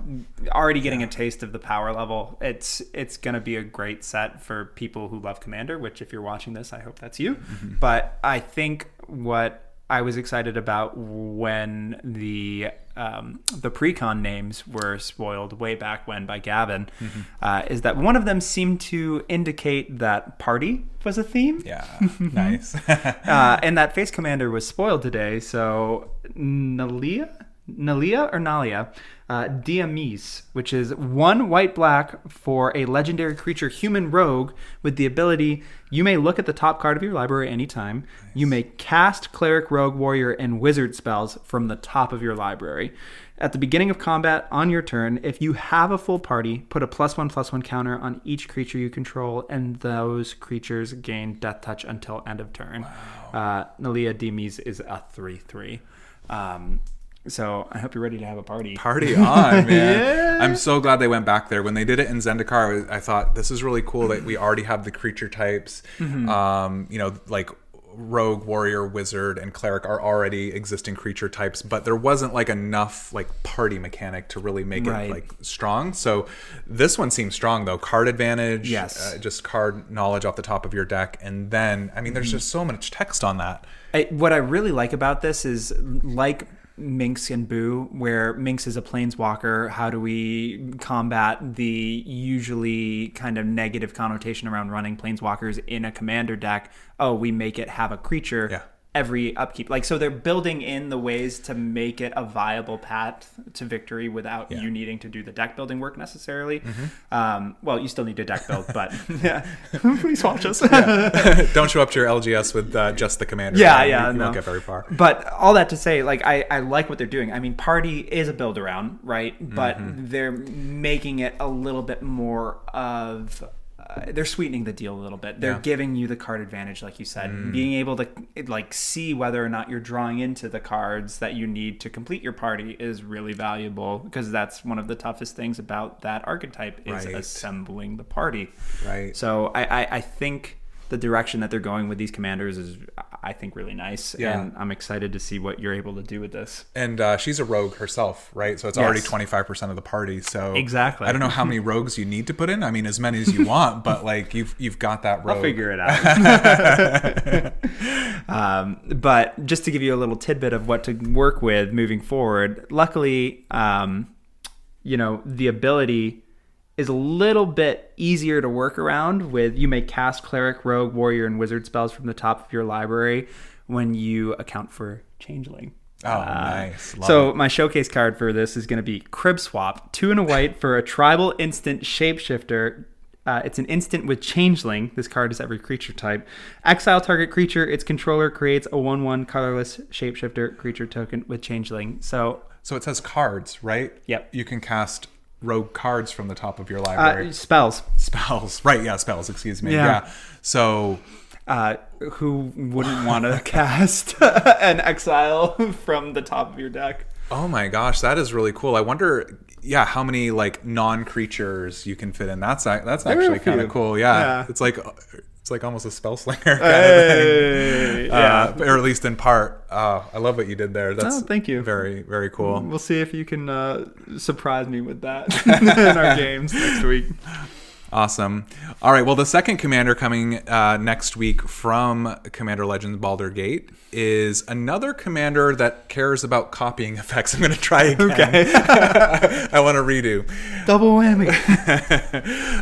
already getting a taste of the power level. It's it's gonna be a great set for people who love Commander. Which, if you're watching this, I hope that's you. But I think what I was excited about when the um, the precon names were spoiled way back when by Gavin uh, is that one of them seemed to indicate that party was a theme. Yeah, nice. Uh, and that face commander was spoiled today. So Nalia, Nalia or Nalia, uh, de'Arnise, which is one white black for a legendary creature human rogue with the ability you may look at the top card of your library anytime. You may cast cleric, rogue, warrior, and wizard spells from the top of your library. At the beginning of combat on your turn, if you have a full party, put a plus one plus one counter on each creature you control, and those creatures gain death touch until end of turn. Uh, Nalia de'Arnise is a 3 3. Um, so I hope you're ready to have a party. Party on, man. I'm so glad they went back there. When they did it in Zendikar, I thought this is really cool that we already have the creature types. Mm-hmm. Um, you know, like rogue, warrior, wizard, and cleric are already existing creature types, but there wasn't like enough like party mechanic to really make Right. it like strong. So this one seems strong though. Card advantage, Yes. uh, just card knowledge off the top of your deck, and then I mean, Mm-hmm. there's just so much text on that. I, what I really like about this is like Minsc and Boo, where Minsc is a planeswalker. How do we combat the usually kind of negative connotation around running planeswalkers in a commander deck? Oh, we make it have a creature. Yeah. Every upkeep, like so, they're building in the ways to make it a viable path to victory without you needing to do the deck building work necessarily. Mm-hmm. Um, well, you still need to deck build, but yeah, please watch us. Don't show up to your LGS with uh, just the commander. Yeah, yeah, you, no. won't get very far. But all that to say, like I, I like what they're doing. I mean, Party is a build around, right? But they're making it a little bit more of. Uh, they're sweetening the deal a little bit. They're Yeah. giving you the card advantage, like you said, being able to like see whether or not you're drawing into the cards that you need to complete your party is really valuable because that's one of the toughest things about that archetype is Right. assembling the party. Right. So I, I, I think the direction that they're going with these commanders is, I think, really nice. Yeah. And I'm excited to see what you're able to do with this. And uh, she's a rogue herself, right? So it's already twenty five percent of the party. So Exactly. I don't know how many rogues you need to put in. I mean, as many as you want, but like you've you've got that rogue. I'll figure it out. um, but just to give you a little tidbit of what to work with moving forward, luckily, um, you know, the ability is a little bit easier to work around with you may cast cleric, rogue, warrior, and wizard spells from the top of your library when you account for changeling. Oh, nice. Love so my showcase card for this is going to be Crib Swap, two and a white for a tribal instant shapeshifter. Uh, it's an instant with changeling. This card is every creature type. Exile target creature. Its controller creates a one-one colorless shapeshifter creature token with changeling. So So it says cards, right? Yep. You can cast rogue cards from the top of your uh, library. spells. spells, right? Yeah, spells. Excuse me. Yeah. Yeah. So Uh, who wouldn't want to cast an exile from the top of your deck? Oh my gosh, that is really cool. I wonder, yeah, how many like non-creatures you can fit in. That's that's There are a actually kind of cool. Yeah. Yeah. it's like it's like almost a spell slinger kind of thing. Yeah. Uh, or at least in part. Uh, I love what you did there. That's Oh, thank you. Very very cool. We'll see if you can uh, surprise me with that in our games next week. Awesome. All right. Well, the second commander coming uh, next week from Commander Legends Baldur Gate is another commander that cares about copying effects. I'm going to try again. Okay. I want to redo. Double whammy.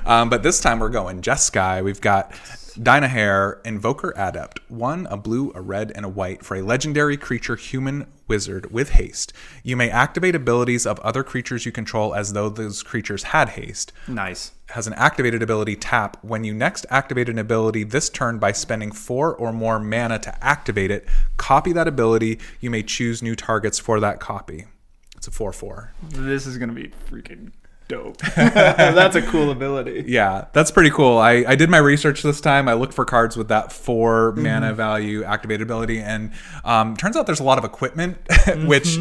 um, but this time we're going Jeskai. We've got Dynaheir, Invoker Adept. One, a blue, a red, and a white for a legendary creature human wizard with haste. You may activate abilities of other creatures you control as though those creatures had haste. nice. Has an activated ability tap. When you next activate an ability this turn by spending four or more mana to activate it, copy that ability. You may choose new targets for that copy. It's a 4 4. This is gonna be freaking Dope. That's a cool ability. Yeah, that's pretty cool. I, I did my research this time. I looked for cards with that 4 mana value activated ability, and um, turns out there's a lot of equipment, which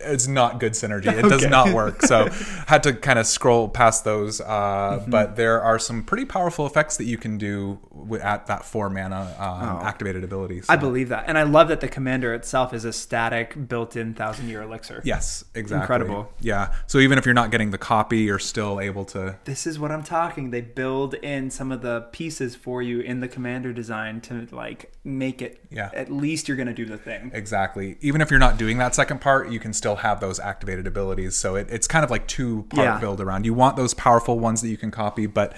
is not good synergy. It does not work. So had to kind of scroll past those. Uh, But there are some pretty powerful effects that you can do at that four mana um, activated ability. So- I believe that. And I love that the commander itself is a static built in thousand year elixir. Yes, exactly. Incredible. Yeah. So even if you're not getting the copy, you're still able to. This is what I'm talking. They build in some of the pieces for you in the commander design to like make it Yeah. at least you're gonna do the thing. Exactly. Even if you're not doing that second part, you can still have those activated abilities. So it, it's kind of like two part Yeah. build around. You want those powerful ones that you can copy, but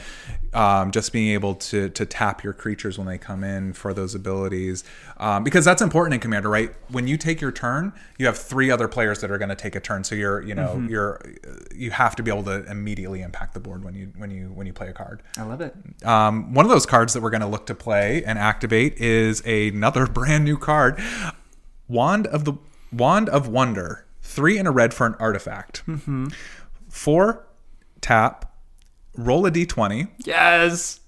um, just being able to to tap your creatures when they come in for those abilities, um, because that's important in Commander, right? When you take your turn, you have three other players that are going to take a turn. So you're you know Mm-hmm. you're you have to be able to immediately impact the board when you when you when you play a card. I love it. Um, one of those cards that we're going to look to play and activate is another brand new card, Wand of the Wand of Wonder. Three in a red for an artifact. Four tap. Roll a d20. Yes.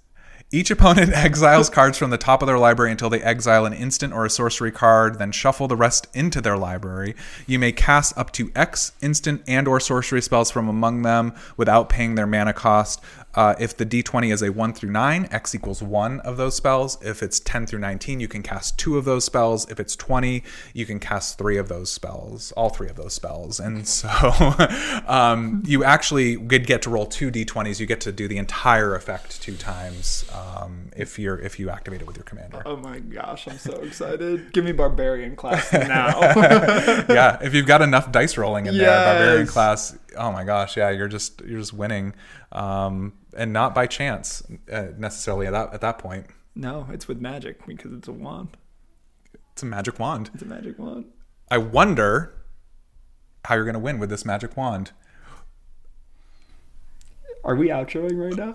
Each opponent exiles cards from the top of their library until they exile an instant or a sorcery card, then shuffle the rest into their library. You may cast up to X instant and or sorcery spells from among them without paying their mana cost. Uh, if the d20 is a 1 through 9, X equals 1 of those spells. If it's 10 through 19, you can cast 2 of those spells. If it's 20, you can cast 3 of those spells, all 3 of those spells. And so um, you actually would get to roll 2 d20s. You get to do the entire effect two times um, if you're if you activate it with your commander. Oh my gosh, I'm so excited. Give me barbarian class now. yeah, if you've got enough dice rolling in there, barbarian class. Oh my gosh, yeah, you're just you're just winning, um, and not by chance uh, necessarily at that at that point. no, it's with magic because it's a wand. It's a magic wand. It's a magic wand. I wonder how you're going to win with this magic wand. Are we outroing right now?